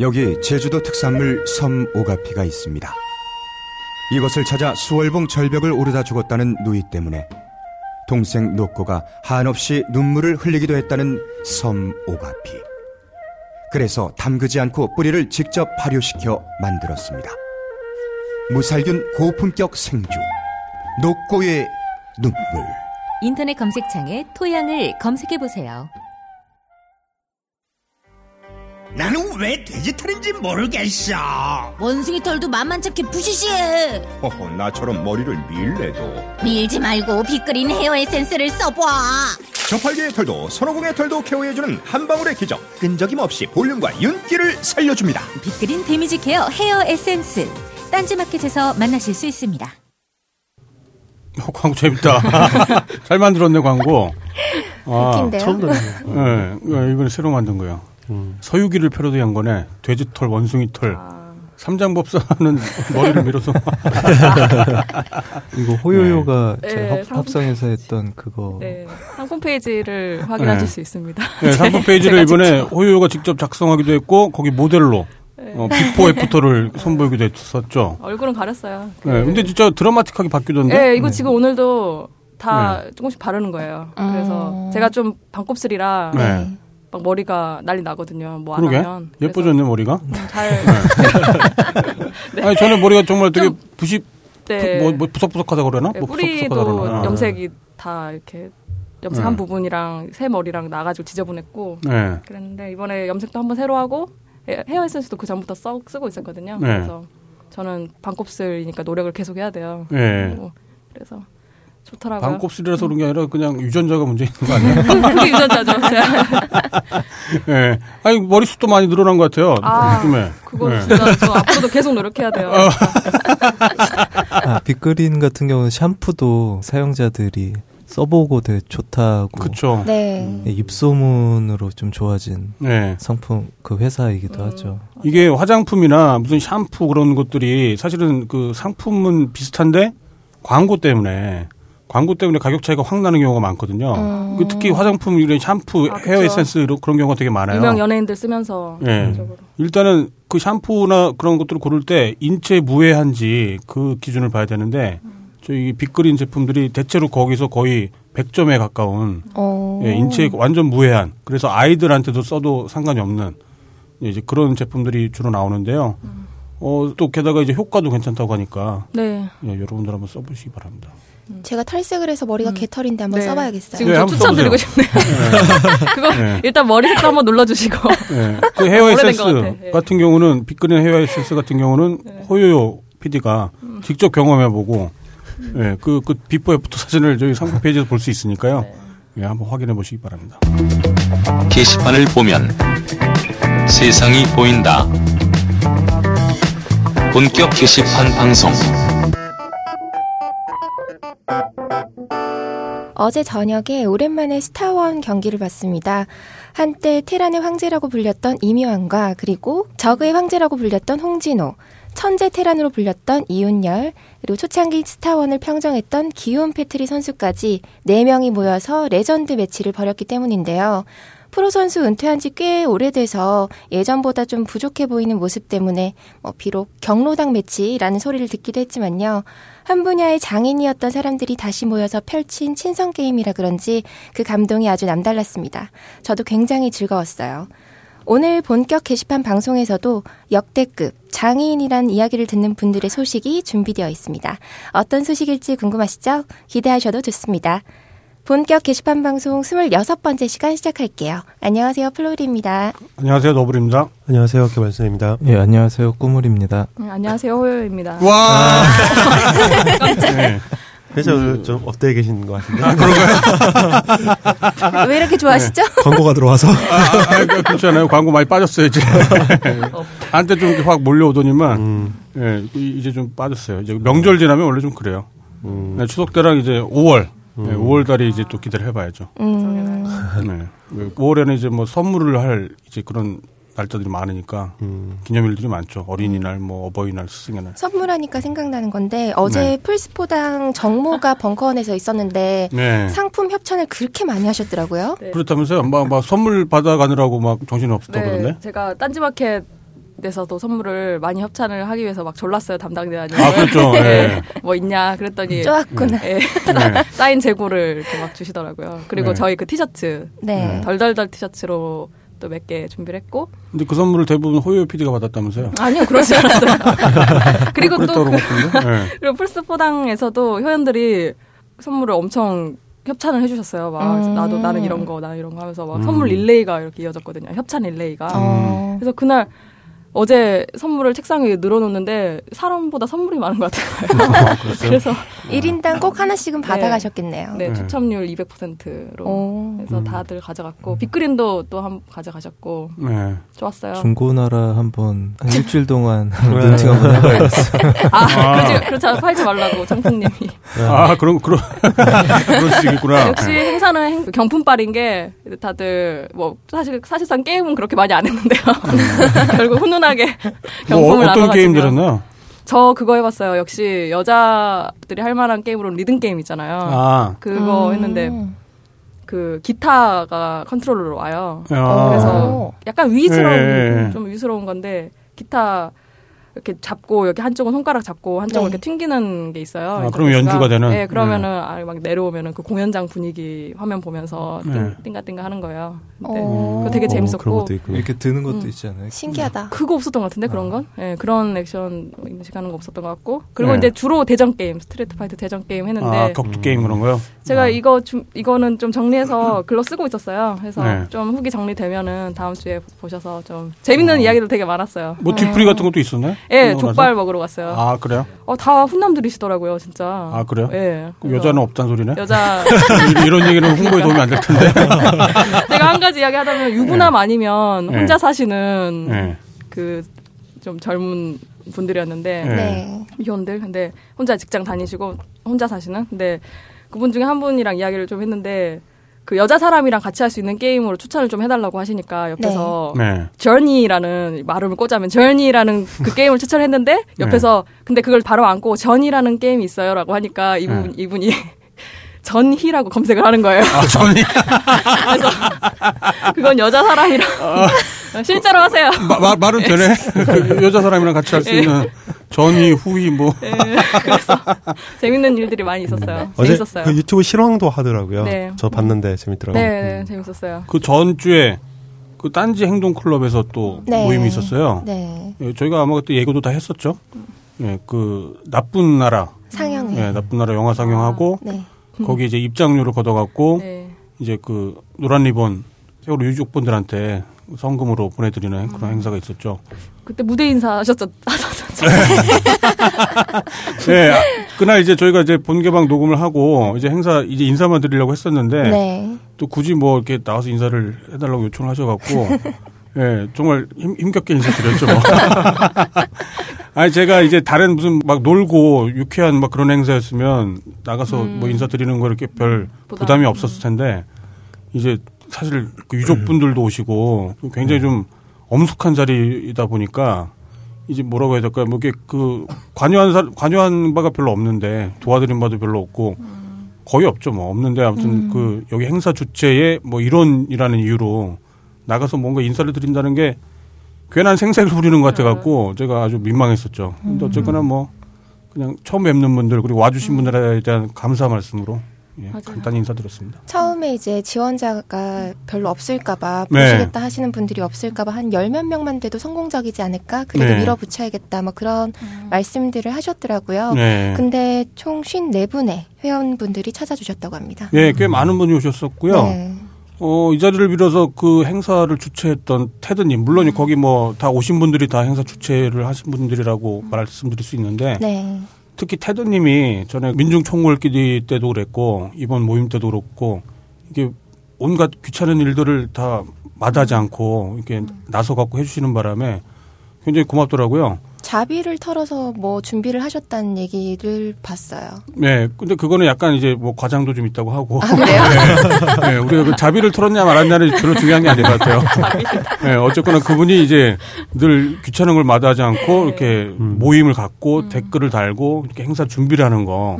여기 제주도 특산물 섬 오가피가 있습니다. 이것을 찾아 수월봉 절벽을 오르다 죽었다는 누이 때문에 동생 노코가 한없이 눈물을 흘리기도 했다는 섬 오가피. 그래서 담그지 않고 뿌리를 직접 발효시켜 만들었습니다. 무살균 고품격 생주. 노코의 눈물. 인터넷 검색창에 토양을 검색해 보세요. 나는 왜 돼지 털인지 모르겠어. 원숭이 털도 만만찮게 부시시해. 허허, 나처럼 머리를 밀래도. 밀지 말고 빅그린 헤어 에센스를 써봐. 저팔계의 털도 손오공의 털도 케어해주는 한 방울의 기적. 끈적임 없이 볼륨과 윤기를 살려줍니다. 빅그린 데미지 케어 헤어 에센스. 딴지마켓에서 만나실 수 있습니다. 어, 광고 재밌다. 잘 만들었네 광고. 아, 웃긴데요? 처음 들어요. 예, 이거 이번에 새로 만든 거예요. 음. 서유기를 패러디한 거네. 돼지털, 원숭이털. 삼장법사는 머리를 밀어서. 이거 호요요가 네. 네, 합, 상품- 합성해서 했던 그거. 네, 상품 페이지를 확인하실 네. 수 있습니다. 네, 상품 페이지를 이번에 직접- 호요요가 직접 작성하기도 했고, 거기 모델로 어, before after를 선보이기도 했었죠. 얼굴은 가렸어요. 네, 근데 진짜 드라마틱하게 바뀌던데? 네, 이거 지금 오늘도 다 조금씩 바르는 거예요. 그래서 음. 제가 좀 반곱슬이라 네. 막 머리가 난리 나거든요. 뭐 안. 하면. 예뻐졌네, 머리가. 잘. 아니, 전에 머리가 정말 되게 좀- 부시, 네. 뭐, 뭐 부석부석하다 그러나? 네, 뭐 뿌리도 그러나? 염색이 다 이렇게 염색한 네. 부분이랑 새 머리랑 나가지고 지저분했고 네. 그랬는데 이번에 염색도 한번 새로 하고 헤- 헤어 에센스도 그 전부터 써, 쓰고 있었거든요. 네. 그래서 저는 반곱슬이니까 노력을 계속 해야 돼요. 네. 그리고 그래서 좋더라고요. 반곱슬이라서 그런 게 아니라 그냥 유전자가 문제 있는 거 아니에요? 그게 유전자죠. 제가. 예. 아니, 머리숱도 많이 늘어난 것 같아요. 아, 요즘에. 그거 네. 진짜 저 앞으로도 계속 노력해야 돼요. 아, 빅그린 같은 경우는 샴푸도 사용자들이 써보고 되게 좋다고. 그쵸. 네. 네, 입소문으로 좀 좋아진 네. 상품 그 회사이기도 하죠. 이게 화장품이나 무슨 샴푸 그런 것들이 사실은 그 상품은 비슷한데 광고 때문에 광고 때문에 가격 차이가 확 나는 경우가 많거든요. 음. 그 특히 화장품 이런 샴푸, 아, 헤어 그쵸. 에센스 이런 그런 경우가 되게 많아요. 유명 연예인들 쓰면서 네. 일단은 그 샴푸나 그런 것들을 고를 때 인체 무해한지 그 기준을 봐야 되는데 저희 빅그린 제품들이 대체로 거기서 거의 100점에 가까운 어. 예, 인체에 완전 무해한 그래서 아이들한테도 써도 상관이 없는 예, 이제 그런 제품들이 주로 나오는데요. 어, 또 게다가 이제 효과도 괜찮다고 하니까 네. 예, 여러분들 한번 써보시기 바랍니다. 제가 탈색을 해서 머리가 음. 개털인데 한번 네. 써봐야겠어요. 지금 네, 저 한번 추천드리고 싶네요. 그거 네. 일단 머리 색깔 한번 눌러주시고. 예, 그 헤어 에센스. 예. 같은 경우는 빅그린 헤어 에센스 같은 경우는 호요요 PD가 직접 경험해보고 예, 그, 그 before after 사진을 저희 상품 페이지에서 볼 수 있으니까요. 예, 한번 확인해 보시기 바랍니다. 게시판을 보면 세상이 보인다. 본격 게시판 방송. 어제 저녁에 오랜만에 스타원 경기를 봤습니다. 한때 테란의 황제라고 불렸던 이묘한과 그리고 저그의 황제라고 불렸던 홍진호, 천재 테란으로 불렸던 이윤열, 그리고 초창기 스타원을 평정했던 기욤 패트리 선수까지 4명이 모여서 레전드 매치를 벌였기 때문인데요. 프로 선수 은퇴한 지 꽤 오래돼서 예전보다 좀 부족해 보이는 모습 때문에 뭐 비록 경로당 매치라는 소리를 듣기도 했지만요. 한 분야의 장인이었던 사람들이 다시 모여서 펼친 친선 게임이라 그런지 그 감동이 아주 남달랐습니다. 저도 굉장히 즐거웠어요. 오늘 본격 게시판 방송에서도 역대급 장인이란 이야기를 듣는 분들의 소식이 준비되어 있습니다. 어떤 소식일지 궁금하시죠? 기대하셔도 좋습니다. 본격 게시판 방송 26번째 시간 시작할게요. 안녕하세요. 플로리입니다. 안녕하세요, 너블입니다. 안녕하세요, 개발사입니다. 예, 안녕하세요. 꾸물입니다. 네, 안녕하세요 호요입니다. 와! 네. 회사 오늘 좀 up되어 계신 것 같은데. 왜 이렇게 좋아하시죠? 광고가 들어와서. 아, 아, 그렇잖아요. 광고 많이 빠졌어요, 이제. 한때 좀 이렇게 확 몰려오더니만, 음, 예, 이- 이제 좀 빠졌어요. 이제 명절 지나면 원래 좀 그래요. 음. 네, 추석 때랑 이제 5월, 음. 네, 5월 달에 이제 또 기대를 해봐야죠. 음, 네. 5월에는 이제 뭐 선물을 할 이제 그런 날짜들이 많으니까 음. 기념일들이 많죠. 어린이날, 뭐 어버이날, 스승의 날. 선물하니까 생각나는 건데 어제 네. 플스포당 정모가 벙커원에서 있었는데 네. 상품 협찬을 그렇게 많이 하셨더라고요. 네. 그렇다면서요? 막, 막 선물 받아가느라고 막 정신이 없었다고 네, 그러네? 제가 딴지마켓 데서도 선물을 많이 협찬을 하기 위해서 막 졸랐어요 담당자님. 아, 그렇죠. 예. 뭐 있냐 그랬더니 쪼았구나. 예. 네. 사인 재고를 이렇게 막 주시더라고요. 그리고 네. 저희 그 티셔츠 네. 덜덜덜 티셔츠로 또 몇 개 준비를 했고 근데 그 선물을 대부분 호요 PD가 받았다면서요? 아니요 그러지 않았어요. 그리고 또 그, 같은데? 네. 그리고 플스 포당에서도 회원들이 선물을 엄청 협찬을 해주셨어요. 막 음. 나도 나는 이런 거, 나는 이런 거 하면서 막 음. 선물 릴레이가 이렇게 이어졌거든요. 협찬 릴레이가. 어. 그래서 그날 어제 선물을 책상 위에 늘어놓는데 사람보다 선물이 많은 것 같아요. 아, 그랬어요? 그래서 1인당 꼭 하나씩은 받아가셨겠네요. 네, 네. 추첨률 200%로 오. 그래서 음. 다들 가져갔고 빅그린도 또 한 가져가셨고 네. 좋았어요. 중고나라 한번 한 일주일 동안 눈팅 한번 해봐야겠어요. 아, 아. 그렇지, 그렇지 팔지 말라고 장풍님이. 아, 그런, 그런, 그럴 수 있겠구나. 역시 행사는 행- 경품빨인 게 다들 뭐 사실 사실상 게임은 그렇게 많이 안 했는데요. 결국 훈훈 하게 뭐, 경품을 어떤 나눠가지고. 게임들었나요? 저 그거 해봤어요. 역시 여자들이 할 만한 게임으로는 리듬 게임 있잖아요. 아. 그거 음. 했는데 그 기타가 컨트롤러로 와요. 아. 그래서 약간 Wii스러운 예, 예. 좀 Wii스러운 건데 기타 이렇게 잡고 여기 한쪽은 손가락 잡고 한쪽은 네. 이렇게 튕기는 게 있어요. 아. 그럼 연주가 되는? 네, 그러면은 아, 막 내려오면은 그 공연장 분위기 화면 보면서 띵- 네. 띵가띵가 하는 거예요. 근데 어. 그거 되게 어, 재밌었고 것도 있고. 이렇게 드는 것도 음. 있지 않아요? 신기하다. 그거 없었던 것 같은데 그런 건? 예, 그런 액션 인식하는 거 없었던 것 같고 그리고 네. 이제 주로 대전 게임, 스트리트 파이터 대전 게임 했는데 아, 격투 게임 그런 거요? 제가 아. 이거 좀 이거는 좀 정리해서 글로 쓰고 있었어요. 그래서 네. 좀 후기 정리되면은 다음 주에 보셔서 좀 재밌는 어. 이야기도 되게 많았어요. 뭐 뒤풀이 같은 것도 있었나요? 예, 끝나고 족발 나서? 먹으러 갔어요. 아, 그래요? 어, 다 훈남들이시더라고요, 진짜. 아, 그래요? 예. 그럼 그래서 여자는 없단 소리네? 여자 이런 얘기는 홍보에 도움이 안 될 텐데. 제가 한 가지 이야기 하자면 유부남 아니면 네. 혼자 사시는 네. 그좀 젊은 분들이었는데 네. 네. 미혼들 근데 혼자 직장 다니시고 혼자 사시는 근데 그분 중에 한 분이랑 이야기를 좀 했는데 그 여자 사람이랑 같이 할 수 있는 게임으로 추천을 좀 해달라고 하시니까 옆에서 네. 저니라는 발음을 꽂자면 저니라는 그 게임을 추천했는데 옆에서 근데 그걸 바로 안고 전이라는 게임이 있어요라고 하니까 이분 네. 이분이 전희라고 검색을 하는 거예요. 아, 전이. 그래서 그건 여자 사람이라 실제로 하세요. 마, 마, 말은 되네. 그 여자 사람이랑 같이 할수 예. 있는 전이, 후이, 뭐. 예, 그래서 재밌는 일들이 많이 있었어요. 재밌었어요. 그 유튜브 실황도 하더라고요. 네. 저 봤는데 재밌더라고요. 네, 네, 재밌었어요. 그 전주에 그 딴지 행동 클럽에서 또 네. 모임이 있었어요. 네. 예, 저희가 아마 그때 예고도 다 했었죠. 예, 그 나쁜 나라, 상영회. 예, 나쁜 나라 영화 상영하고 네. 거기 이제 입장료를 걷어갖고 네. 이제 그 노란 리본 세월호 유족분들한테 성금으로 보내드리는 그런 행사가 있었죠. 그때 무대 인사 하셨죠? 하셨죠? 네, 아, 그날 이제 저희가 이제 본개방 녹음을 하고 이제 행사 이제 인사만 드리려고 했었는데 네. 또 굳이 뭐 이렇게 나와서 인사를 해달라고 요청을 하셔갖고 예 정말 힘, 힘겹게 인사드렸죠. 뭐. 아니 제가 이제 다른 무슨 막 놀고 유쾌한 막 그런 행사였으면 나가서 음. 뭐 인사드리는 거 이렇게 별 부담. 부담이 없었을 텐데 이제 사실 그 유족분들도 오시고 굉장히 좀 엄숙한 자리이다 보니까 이제 뭐라고 해야 될까요? 뭐 이게 그 관여한 사, 관여한 바가 별로 없는데 도와드린 바도 별로 없고 거의 없죠. 뭐 없는데 아무튼 그 여기 행사 주체의 뭐 일원이라는 이유로 나가서 뭔가 인사를 드린다는 게 괜한 생색을 부리는 것 같아 갖고 제가 아주 민망했었죠. 근데 어쨌거나 뭐 그냥 처음 뵙는 분들 그리고 와주신 분들에 대한 감사 말씀으로 예. 간단히 인사드렸습니다. 처음에 이제 지원자가 별로 없을까봐 네. 보시겠다 하시는 분들이 없을까봐 한 열 몇 명만 돼도 성공적이지 않을까? 그래도 네. 밀어붙여야겠다. 뭐 그런 말씀들을 하셨더라고요. 네. 근데 총 54분의 회원분들이 찾아주셨다고 합니다. 예, 꽤 많은 분이 오셨었고요. 네. 어, 이 자리를 빌어서 그 행사를 주최했던 테드님, 물론 거기 뭐 다 오신 분들이 다 행사 주최를 하신 분들이라고 말씀드릴 수 있는데, 네. 특히 테드님이 전에 민중총궐끼리 때도 그랬고, 이번 모임 때도 그렇고, 이게 온갖 귀찮은 일들을 다 마다하지 않고, 이렇게 나서 갖고 해주시는 바람에 굉장히 고맙더라고요. 자비를 털어서 뭐 준비를 하셨다는 얘기를 봤어요. 네, 근데 그거는 약간 이제 뭐 과장도 좀 있다고 하고. 아, 그래요? 네, 네, 우리가 그 자비를 털었냐 말았냐는 별로 중요한 게 아닌 것 같아요. 네, 어쨌거나 그분이 이제 늘 귀찮은 걸 마다하지 않고 이렇게 모임을 갖고 댓글을 달고 이렇게 행사 준비를 하는 거.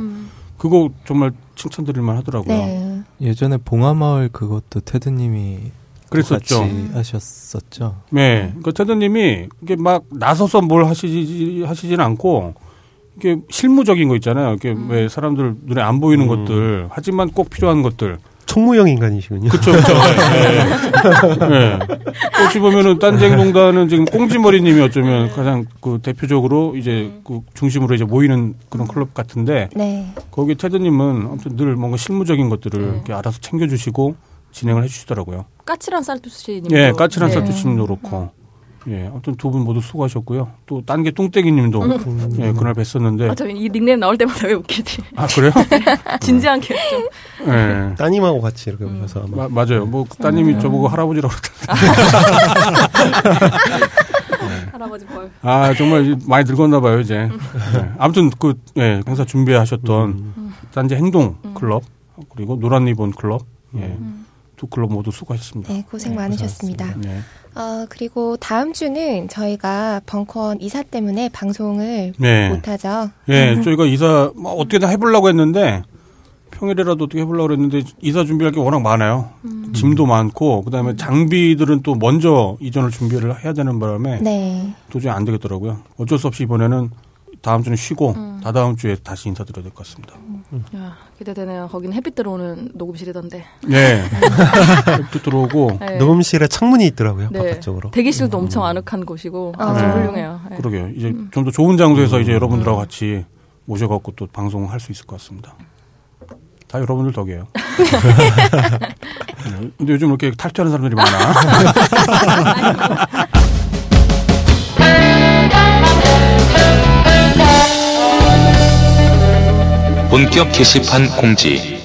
그거 정말 칭찬드릴 만 하더라고요. 네. 예전에 봉화마을 그것도 테드님이 그랬었죠. 같이 하셨었죠. 네. 그 테드님이 이게 막 나서서 뭘 하시지 하시진 않고 이게 실무적인 거 있잖아요. 이게 음. 왜 사람들 눈에 안 보이는 것들 하지만 꼭 필요한 것들. 총무형 인간이시군요. 그렇죠, 그렇죠. 네. 네. 어찌 보면은 딴쟁농단은 지금 꽁지머리님이 어쩌면 가장 그 대표적으로 이제 그 중심으로 이제 모이는 그런 클럽 같은데 네. 거기 테드님은 아무튼 늘 뭔가 실무적인 것들을 이렇게 알아서 챙겨주시고 진행을 해주시더라고요. 까칠한 쌀투시님. 예, 까칠한 네. 쌀투씨님도 그렇고. 예, 아무튼 두 분 모두 수고하셨고요. 또 딴게 뚱땡이님도 예 그날 뵀었는데. 아, 저이 닉네임 나올 때마다 왜 웃기지? 아 그래요? 진지한 캐릭터. 예. 따님하고 같이 이렇게 오셔서 아마 마- 맞아요. 뭐 따님이 저보고 할아버지라고 그랬다. 할아버지 벌. 아 정말 많이 늙었나 봐요 이제. 예. 아무튼 그 예, 행사 준비하셨던 딴지 행동 클럽 그리고 노란 리본 클럽 예. 두 클럽 모두 수고하셨습니다. 네, 고생 많으셨습니다. 네. 어, 그리고 다음 주는 저희가 벙커원 이사 때문에 방송을 네. 못하죠. 예, 저희가 이사 뭐 어떻게든 해보려고 했는데 평일에라도 어떻게 해보려고 했는데 이사 준비할 게 워낙 많아요. 짐도 많고 그다음에 장비들은 또 먼저 이전을 준비를 해야 되는 바람에 네. 도저히 안 되겠더라고요. 어쩔 수 없이 이번에는 다음 주는 쉬고 다다음 주에 다시 인사드려야 될 것 같습니다. 야, 기대되네요. 거기는 햇빛 들어오는 녹음실이던데. 네. 또 들어오고 네. 녹음실에 창문이 있더라고요 네. 바깥쪽으로. 대기실도 엄청 아늑한 곳이고 아주 네. 훌륭해요. 네. 그러게요. 이제 좀 더 좋은 장소에서 이제 여러분들하고 같이 모셔갖고 또 방송을 할 수 있을 것 같습니다. 다 여러분들 덕이에요. 네. 근데 요즘 이렇게 탈퇴하는 사람들이 많아. 본격 게시판 공지.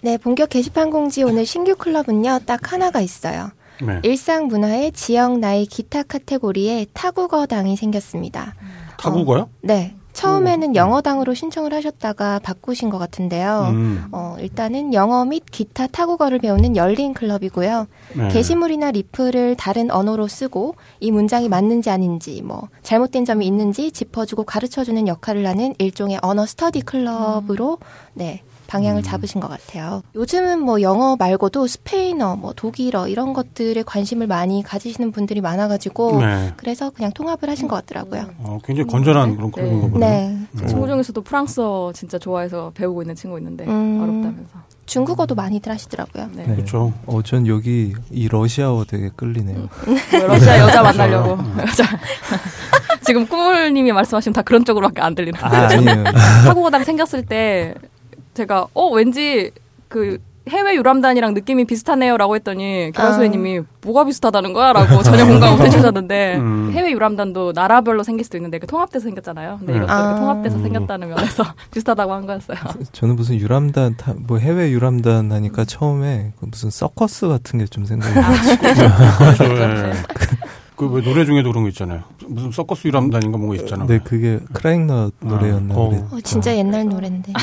네, 본격 게시판 공지 오늘 신규 클럽은요, 딱 하나가 있어요. 네. 일상 문화의 지역 나이 기타 카테고리에 타국어당이 생겼습니다. 타국어요? 네. 처음에는 영어당으로 신청을 하셨다가 바꾸신 것 같은데요. 음. 어, 일단은 영어 및 기타 타국어를 배우는 열린 클럽이고요. 네. 게시물이나 리플을 다른 언어로 쓰고 이 문장이 맞는지 아닌지 뭐 잘못된 점이 있는지 짚어주고 가르쳐주는 역할을 하는 일종의 언어 스터디 클럽으로 네 방향을 잡으신 것 같아요. 요즘은 뭐 영어 말고도 스페인어, 뭐 독일어 이런 것들에 관심을 많이 가지시는 분들이 많아가지고 네. 그래서 그냥 통합을 하신 것 같더라고요. 어, 굉장히 건전한 그런 클럽인 거 보네요. 네. 제 친구 중에서도 프랑스어 진짜 좋아해서 배우고 있는 친구 있는데 음. 어렵다면서. 중국어도 많이들 하시더라고요. 네. 네. 그렇죠. 어, 전 여기 이 러시아어 되게 끌리네요. 뭐 러시아 여자 만나려고 여자. 지금 꾸물님이 말씀하시면 다 그런 쪽으로밖에 안 들리는 아. 아니에요. 타국어당 생겼을 때 제가 어 왠지 그 해외 유람단이랑 느낌이 비슷하네요라고 했더니 교수님이 뭐가 비슷하다는 거야라고 전혀 공감 못 해주셨는데 음. 해외 유람단도 나라별로 생길 수도 있는데 그 통합돼서 생겼잖아요. 근데 네. 이것도 아. 통합돼서 생겼다는 면에서 비슷하다고 한 거였어요. 저는 무슨 유람단 타, 뭐 해외 유람단 하니까 처음에 그 무슨 서커스 같은 게 좀 생각이 나요. 그렇죠. 예. 그 왜 노래 중에도 그런 거 있잖아요. 무슨 서커스 유람단인가 뭔가 있잖아요. 근데 그게 크라잉넛 노래였나 어. 그래. 어, 진짜 옛날 노래인데.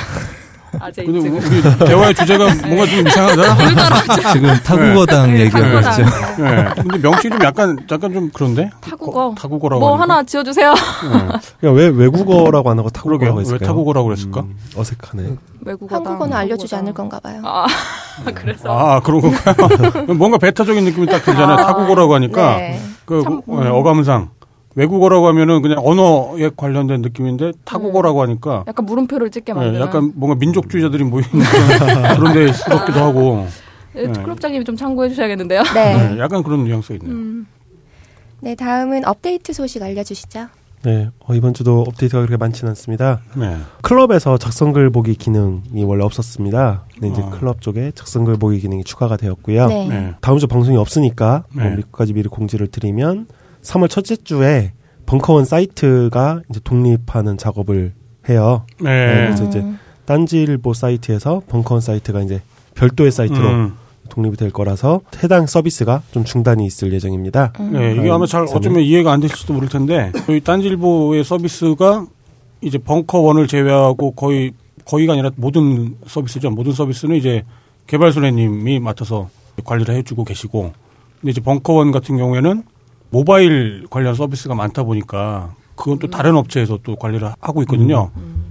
아재 근데. 우리 대화의 주제가 뭔가 좀 이상하다. 지금 타국어당 네, 얘기하고 타국어당. 있죠. 예. 근데 명칭이 좀 약간 약간 좀 그런데. 타국어. 타국어라고. 뭐. 하나 지어주세요. 예. 그러니까 왜 외국어라고 안 하고. 타국어라고 왜 했을까요? 타국어라고 그랬을까? 음, 어색하네. 외국어 한국어는 알려주지 않을 건가 봐요. 아 그래서 아 그런 건가요? 뭔가 배타적인 느낌이 딱 들잖아요. 아. 타국어라고 하니까 네. 그 참, 예, 어감상 외국어라고 하면은 그냥 언어에 관련된 느낌인데 타국어라고 하니까 약간 물음표를 찍게 예, 만드는. 약간 뭔가 민족주의자들이 모이는 그런, 그런 데 스럽기도 하고 예, 클럽장님이 좀 참고해 주셔야겠는데요. 네. 예, 약간 그런 뉘앙스가 있네요. 음. 네, 다음은 업데이트 소식 알려주시죠. 네, 어, 이번 주도 업데이트가 그렇게 많지는 않습니다. 네. 클럽에서 작성글 보기 기능이 원래 없었습니다. 근데 이제 아. 클럽 쪽에 작성글 보기 기능이 추가가 되었고요. 네. 네. 다음 주 방송이 없으니까 뭐 네. 몇 가지 미리 공지를 드리면 3월 첫째 주에 벙커원 사이트가 이제 독립하는 작업을 해요. 네, 네. 그래서 이제 딴지일보 사이트에서 벙커원 사이트가 이제 별도의 사이트로 음. 독립이 될 거라서 해당 서비스가 좀 중단이 있을 예정입니다. 네, 이게 아마 잘 어쩌면 이해가 안 되실지도 모를 텐데 저희 딴질보의 서비스가 이제 벙커원을 제외하고 거의 거의가 아니라 모든 서비스죠. 모든 서비스는 이제 개발소래님이 맡아서 관리를 해주고 계시고 근데 이제 벙커원 같은 경우에는 모바일 관련 서비스가 많다 보니까 그건 또 다른 업체에서 또 관리를 하고 있거든요.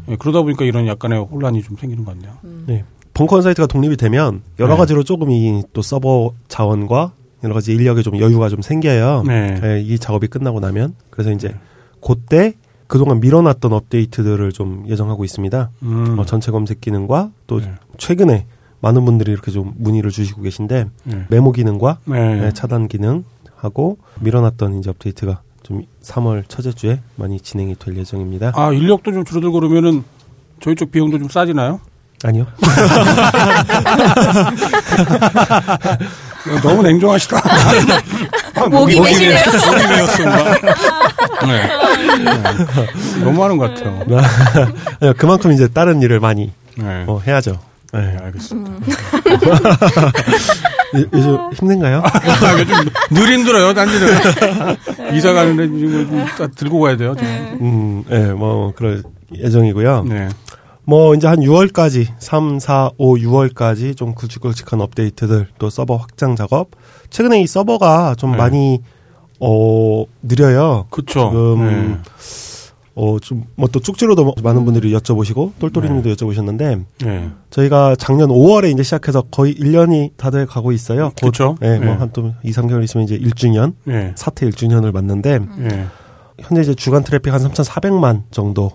예, 그러다 보니까 이런 약간의 혼란이 좀 생기는 것 같네요. 네. 벙커원 사이트가 독립이 되면 여러 네. 가지로 조금 이 또 서버 자원과 여러 가지 인력에 좀 여유가 좀 생겨요. 네. 예, 이 작업이 끝나고 나면 그래서 이제 그때 그동안 밀어놨던 업데이트들을 좀 예정하고 있습니다. 음. 어, 전체 검색 기능과 또 네. 최근에 많은 분들이 이렇게 좀 문의를 주시고 계신데 네. 메모 기능과 네. 네, 차단 기능 하고 밀어놨던 이제 업데이트가 좀 3월 첫째 주에 많이 진행이 될 예정입니다. 아 인력도 좀 줄어들고 그러면은 저희 쪽 비용도 좀 싸지나요? 아니요. 너무 냉정하시다. 아, 목이 메시네요. 목이. 네. 네. 너무 하는 것 같아요. 아니요, 그만큼 이제 다른 일을 많이 네. 어, 해야죠. 네. 네, 알겠습니다. 요- 요즘 힘든가요? 아, 요즘 늘 힘들어요, 단지는. 이사 가는데 지금 좀다 들고 가야 돼요, 지금. 음, 예, 뭐 그럴 예정이고요. 네. 뭐 이제 한 6월까지 3, 4, 5, 6월까지 좀 굵직굵직한 업데이트들 또 서버 확장 작업. 최근에 이 서버가 좀 네. 많이 어 느려요. 그쵸. 지금 어 좀 뭐또 쭉지로도 많은 분들이 여쭤보시고 똘똘이님도 여쭤보셨는데 네. 저희가 작년 5월에 이제 시작해서 거의 1년이 다들 가고 있어요. 곧, 그쵸. 예, 네. 뭐 한 또 2, 3개월 있으면 이제 1주년 네. 사태 1주년을 맞는데 네. 현재 이제 주간 트래픽 한 3,400만 정도.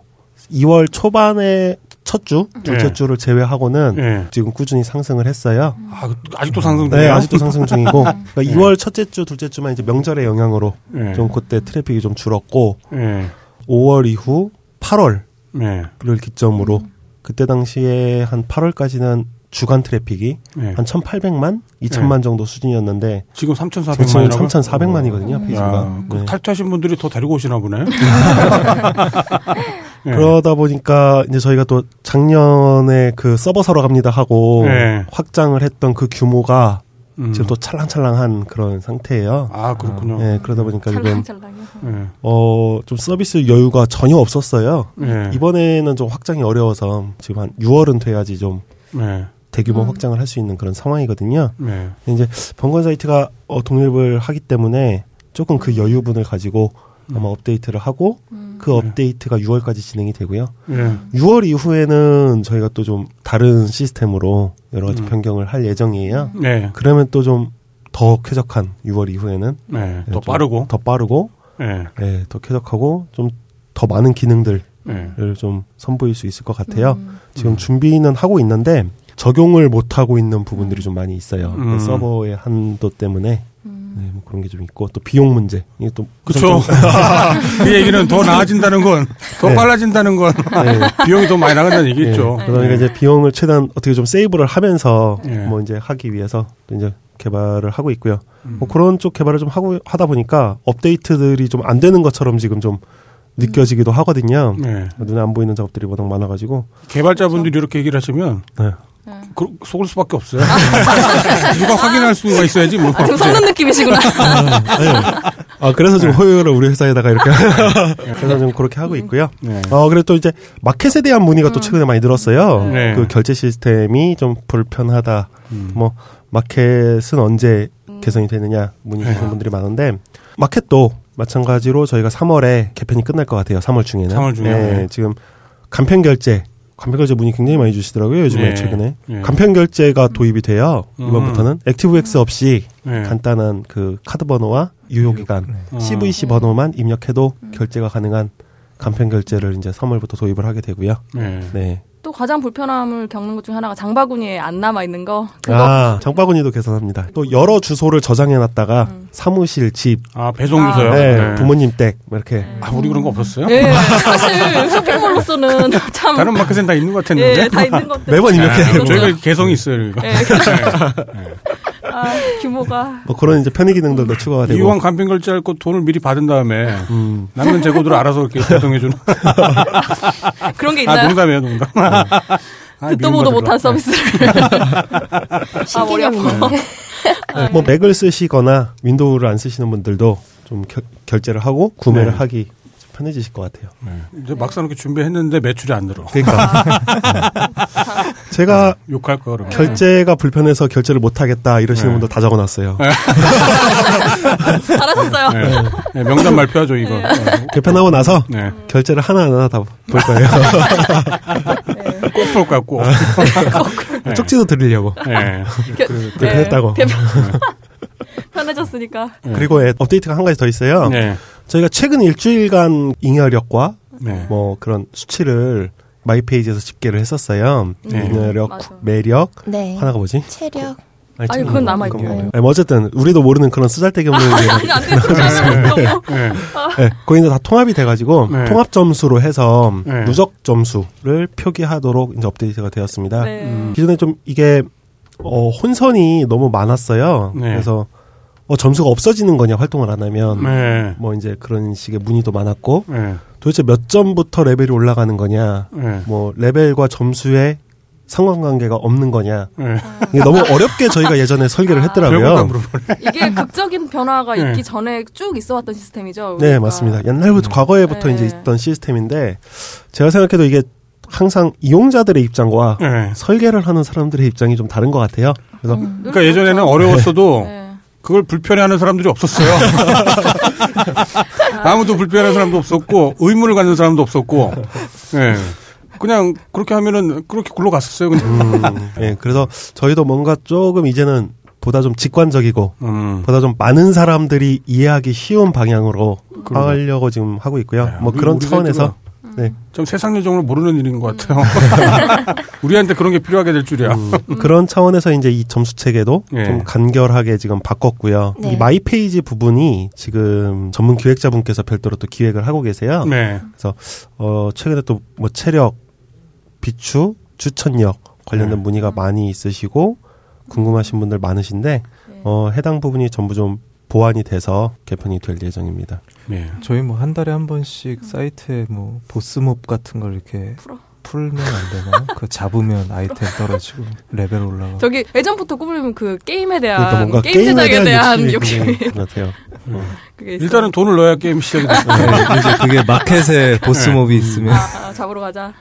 2월 초반에 첫 주, 둘째 네. 주를 제외하고는 네. 지금 꾸준히 상승을 했어요. 아, 아직도 상승 중이에요? 네, 아직도 상승 중이고. 그러니까 2월 첫째 주, 둘째 주만 이제 명절의 영향으로 네. 좀 그때 트래픽이 좀 줄었고, 네. 5월 이후 8월을 네. 기점으로 그때 당시에 한 8월까지는 주간 트래픽이 네. 한 1,800만, 2,000만 정도 수준이었는데 지금 지금 3,400만이라고? 3,400만이거든요, 페이지가. 야, 그 네. 탈퇴하신 분들이 더 데리고 오시나 보네. 네. 그러다 보니까 이제 저희가 또 작년에 그 서버 사러 갑니다 하고 네. 확장을 했던 그 규모가 음. 지금 또 찰랑찰랑한 그런 상태예요. 아, 그렇군요. 네, 그러다 보니까 지금. 네. 어, 좀 서비스 여유가 전혀 없었어요. 네. 이번에는 좀 확장이 어려워서 지금 한 6월은 돼야지 좀 네. 대규모 음. 확장을 할 수 있는 그런 상황이거든요. 네. 이제 번건 사이트가 어, 독립을 하기 때문에 조금 그 여유분을 가지고 아마 업데이트를 하고 음. 그 업데이트가 6월까지 진행이 되고요. 네. 6월 이후에는 저희가 또 좀 다른 시스템으로 여러 가지 음. 변경을 할 예정이에요. 네. 그러면 또 좀 더 쾌적한 6월 이후에는 네. 네, 더좀 빠르고. 더 빠르고 네. 예, 더 쾌적하고 좀 더 많은 기능들을 네. 좀 선보일 수 있을 것 같아요. 음. 지금 음. 준비는 하고 있는데 적용을 못 하고 있는 부분들이 좀 많이 있어요. 그 음. 서버의 한도 때문에 음. 네, 뭐 그런 게 좀 있고 또 비용 문제 이게 또 그쵸. 그 얘기는 더 나아진다는 건, 더 네. 빨라진다는 건, 네. 비용이 더 많이 나간다는 얘기겠죠. 예, 그러니까 이제 비용을 최대한 어떻게 좀 세이브를 하면서 예. 뭐 이제 하기 위해서 또 이제 개발을 하고 있고요. 음. 뭐 그런 쪽 개발을 좀 하고 하다 보니까 업데이트들이 좀 안 되는 것처럼 지금 좀 느껴지기도 하거든요. 네. 눈에 안 보이는 작업들이 워낙 많아가지고 개발자분들이 이렇게 얘기를 하시면, 네. 그, 속을 수밖에 없어요. 누가 확인할 수가 있어야지, 뭐. 좀 섞는 느낌이시구나. 아 그래서 지금 호요를 우리 회사에다가 이렇게 그래서 좀 그렇게 하고 있고요. 네. 어 그리고 또 이제 마켓에 대한 문의가 또 최근에 많이 들었어요. 네. 그 결제 시스템이 좀 불편하다. 음. 뭐 마켓은 언제 개선이 되느냐 문의 네. 주시는 분들이 많은데 마켓도 마찬가지로 저희가 3월에 개편이 끝날 것 같아요. 3월 중에는. 3월 중에. 네, 네. 지금 간편 결제 간편 결제 문의 굉장히 많이 주시더라고요. 요즘에 네. 최근에 네. 간편 결제가 도입이 돼요. 음. 이번부터는 액티브엑스 없이 네. 간단한 그 카드 번호와 유효 기간 어. CVC 번호만 입력해도 결제가 가능한 간편 결제를 이제 3월부터 도입을 하게 되고요. 네. 네. 또 가장 불편함을 겪는 것 중에 하나가 장바구니에 안 남아 있는 거. 그거. 아, 장바구니도 개선합니다. 또 여러 주소를 저장해 놨다가 음. 사무실, 집, 아, 배송 주소요? 네, 부모님 댁 이렇게 아, 우리 그런 거 없었어요? 예, 사실 쇼핑몰로서는 참. 다른 마켓엔 다 있는 것 같았는데. 예, 다 있는 것들. 매번 입력해야 네, 되고. 저희가 개성이 있어요, 이거. 예, 아, 규모가. 뭐 그런 이제 편의 기능들도 추가가 되고. 이왕 간편 결제할 거 돈을 미리 받은 다음에 음. 남는 재고들을 알아서 이렇게 배송해 주는. 그런 게 아, 있나요? 농담이에요, 농담. 아, 듣도 보도 못한. 서비스를. 아, 머리 아파. 네, 뭐 맥을 쓰시거나 윈도우를 안 쓰시는 분들도 좀 결, 결제를 하고 구매를 네. 하기 좀 편해지실 것 같아요. 네. 이제 막상 이렇게 준비했는데 매출이 안 들어. 그러니까 제가 욕할 거 그러면. 결제가 불편해서 결제를 못 하겠다 이러시는 네. 분들 다 적어놨어요. 잘하셨어요. 네. 네, 명단 발표하죠, 이거. 네. 개편하고 나서 네. 결제를 하나 하나 다 볼 거예요. 꼭 볼 거야, 꼭. 네. 쪽지도 드리려고. 네. 겨- 그, 그- 개편했다고. 예, 개편- 편해졌으니까. 그리고 예, 업데이트가 한 가지 더 있어요. 네. 저희가 최근 일주일간 잉여력과 네. 뭐 그런 수치를 마이페이지에서 집계를 했었어요. 네. 잉여력, 맞아. 매력, 네. 하나가 뭐지? 체력. 아니, 참, 그건 남아 있고. 그건 뭐예요? 네, 뭐 어쨌든 우리도 모르는 그런 쓰잘데기 없는 게 아니, 안 돼. 너무. 네. 네, 거기는 다 통합이 돼가지고 네. 통합 점수로 해서 네. 누적 점수를 표기하도록 이제 업데이트가 되었습니다. 네. 음. 기존에 좀 이게 어, 혼선이 너무 많았어요. 네. 그래서 어, 점수가 없어지는 거냐 활동을 안 하면 네. 뭐 이제 그런 식의 문의도 많았고 네. 도대체 몇 점부터 레벨이 올라가는 거냐 네. 뭐 레벨과 점수에 상관관계가 없는 거냐 네. 이게 너무 어렵게 저희가 예전에 설계를 다 했더라고요. 이게 극적인 변화가 네. 있기 전에 쭉 있어왔던 시스템이죠. 네 그러니까. 맞습니다. 옛날부터 과거에부터 네. 이제 있던 시스템인데 제가 생각해도 이게 항상 이용자들의 입장과 네. 설계를 하는 사람들의 입장이 좀 다른 것 같아요. 그래서 그러니까 예전에는 어려웠어도 네. 그걸 불편해하는 사람들이 없었어요. 아무도 불편해하는 사람도 없었고 의문을 갖는 사람도 없었고, 예. 그냥 그렇게 하면은 그렇게 굴러갔었어요. 그냥. 음, 예, 그래서 저희도 뭔가 조금 이제는 보다 좀 직관적이고 음. 보다 좀 많은 사람들이 이해하기 쉬운 방향으로 하려고 지금 하고 있고요. 네, 뭐 우리- 그런 우리 차원에서 네. 좀 세상 요정을 모르는 일인 것 같아요. 우리한테 그런 게 필요하게 될 줄이야. 음, 그런 차원에서 이제 이 점수 체계도 예. 좀 간결하게 지금 바꿨고요. 네. 이 my page 부분이 지금 전문 기획자분께서 별도로 또 기획을 하고 계세요. 네. 어 최근에 또 뭐 체력, 비추, 추천력 관련된 네. 문의가 많이 있으시고 궁금하신 분들 많으신데 어 해당 부분이 전부 좀 보완이 돼서 개편이 될 예정입니다. 네. 저희 뭐 한 달에 한 번씩 사이트에 뭐 boss mob 같은 걸 이렇게 풀어. 풀면 안 되나요? 그 잡으면 아이템 떨어지고 레벨 올라가고. 저기 예전부터 꾸미면 그 게임에 대한 그러니까 뭔가 게임 제작에 대한 욕심이 욕심이 같아요. 있어요. 일단은 돈을 넣어야 게임 시작이 되죠. 네, 이제 그게 마켓에 boss mob이 있으면 아, 아, 잡으러 가자.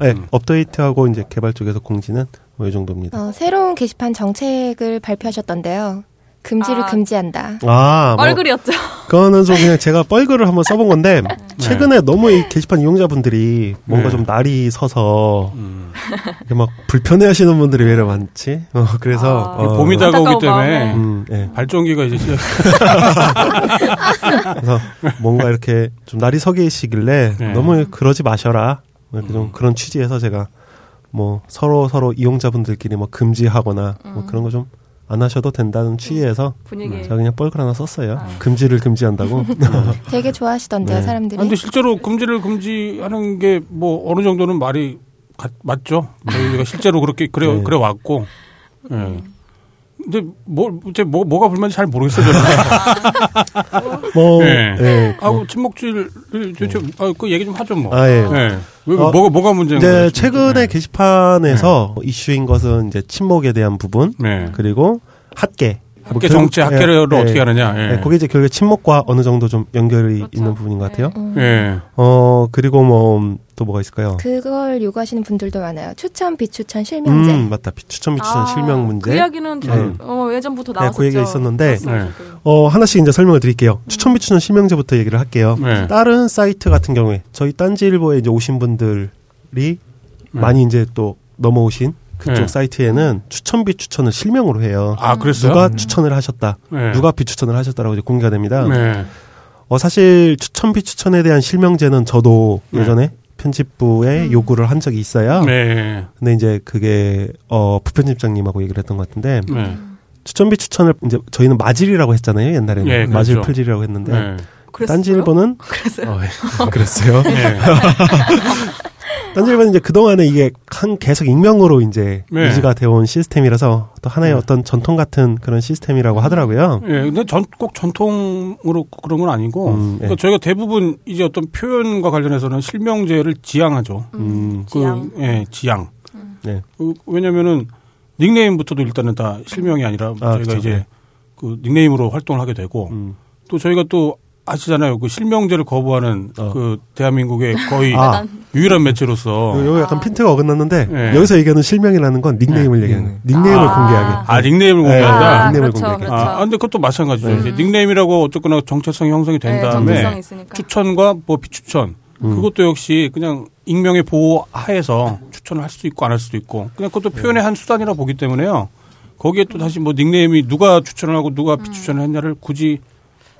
네, 업데이트하고 이제 개발 쪽에서 공지는 뭐 이 정도입니다. 어, 새로운 게시판 정책을 발표하셨던데요. 금지를 아. 금지한다. 아, 뭐 얼굴이었죠. 그거는 좀 그냥 제가 뻘글을 한번 써본 건데 최근에 너무 이 게시판 이용자분들이 뭔가 네. 좀 날이 서서 음. 이렇게 막 불편해하시는 분들이 왜 이래 많지? 어, 그래서 아. 어, 봄이 다가오기 때문에. 음, 예. 발전기가 이제 시작. 그래서 뭔가 이렇게 좀 날이 서 계시길래 네. 너무 그러지 마셔라. 이렇게 좀 그런 취지에서 제가 뭐 서로 서로 이용자분들끼리 뭐 금지하거나 뭐 그런 거좀 안 하셔도 된다는 취지에서 분위기. 제가 그냥 뻘글 하나 썼어요. 아. 금지를 금지한다고. 되게 좋아하시던데요, 네. 사람들이. 근데 실제로 금지를 금지하는 게 뭐 어느 정도는 말이 가- 맞죠. 저희가 실제로 그렇게 그래 네. 그래 왔고. 예. 근데 뭐 이제 뭐 뭐가 불만인지 잘 모르겠어요. 저는. 뭐, 네. 예. 그- 아우 침묵질 도대체 아, 그 얘기 좀 하죠 뭐. 아, 예. 예. 왜, 어, 뭐가 뭐가 문제인 거예요? 최근에 게시판에서 이슈인 것은 이제 침묵에 대한 부분 네. 그리고 학계. 뭐 학계 결국- 정치 학계를 예, 어떻게 예. 하느냐. 예. 네, 그게 이제 결국에 침묵과 어느 정도 좀 연결이 그렇죠. 있는 부분인 것 같아요. 음. 예. 어 그리고 뭐 또 뭐가 있을까요? 그걸 요구하시는 분들도 많아요. 추천, 비추천, 실명제. 음 맞다 추천 비추천 아, 실명 문제. 그 이야기는 전, 네. 어, 예전부터 네, 나왔었죠. 그 얘기가 있었는데 나왔었죠. 어 하나씩 이제 설명을 드릴게요. 추천 비추천 실명제부터 얘기를 할게요. 네. 다른 사이트 같은 경우에 저희 딴지일보에 이제 오신 분들이 많이 이제 또 넘어오신 그쪽 네. 사이트에는 추천 비 추천을 실명으로 해요. 아 그랬어요? 누가 추천을 하셨다. 네. 누가 비추천을 하셨다라고 이제 공개가 됩니다. 네. 어, 사실 추천 비 추천에 대한 실명제는 저도 네. 예전에 편집부에 요구를 한 적이 있어요. 네. 근데 이제 그게 어 부편집장님하고 얘기를 했던 것 같은데 네. 추천 비 추천을 이제 저희는 마질이라고 했잖아요 옛날에는 예, 마질 그렇죠. 풀질이라고 했는데 네. 그랬어요? 딴지일보는 그랬어요. 어, 예. 그랬어요. 네. 딴지일보는 이제 그 동안에 이게 한 계속 익명으로 이제 네. 유지가 되어온 시스템이라서 또 하나의 네. 어떤 전통 같은 그런 시스템이라고 하더라고요. 예, 근데 전, 꼭 전통으로 그런 건 아니고, 음, 예. 그러니까 저희가 대부분 이제 어떤 표현과 관련해서는 실명제를 지향하죠. 음, 지향. 그, 예, 지향. 네. 그, 왜냐면은 닉네임부터도 일단은 다 실명이 아니라 아, 저희가 그렇죠. 이제 네. 그 닉네임으로 활동을 하게 되고, 음. 또 저희가 또 아시잖아요. 그 실명제를 거부하는 어. 그 대한민국의 거의 아. 유일한 매체로서. 요- 요 약간 핀트가 어긋났는데 네. 여기서 얘기하는 실명이라는 건 닉네임을 네. 얘기하는 닉네임. 닉네임을 아. 공개하게. 아, 닉네임을 네. 공개한다? 아, 닉네임을 그렇죠, 공개하게. 그렇죠. 아, 근데 그것도 마찬가지죠. 네. 이제 닉네임이라고 어쨌거나 정체성이 형성이 된 네, 다음에. 추천과 뭐 비추천 음. 그것도 역시 그냥 익명의 보호 하에서 추천을 할 수도 있고 안 할 수도 있고 그냥 그것도 표현의 한 수단이라 보기 때문에요. 거기에 또 다시 뭐 닉네임이 누가 추천을 하고 누가 비추천을 했냐를 굳이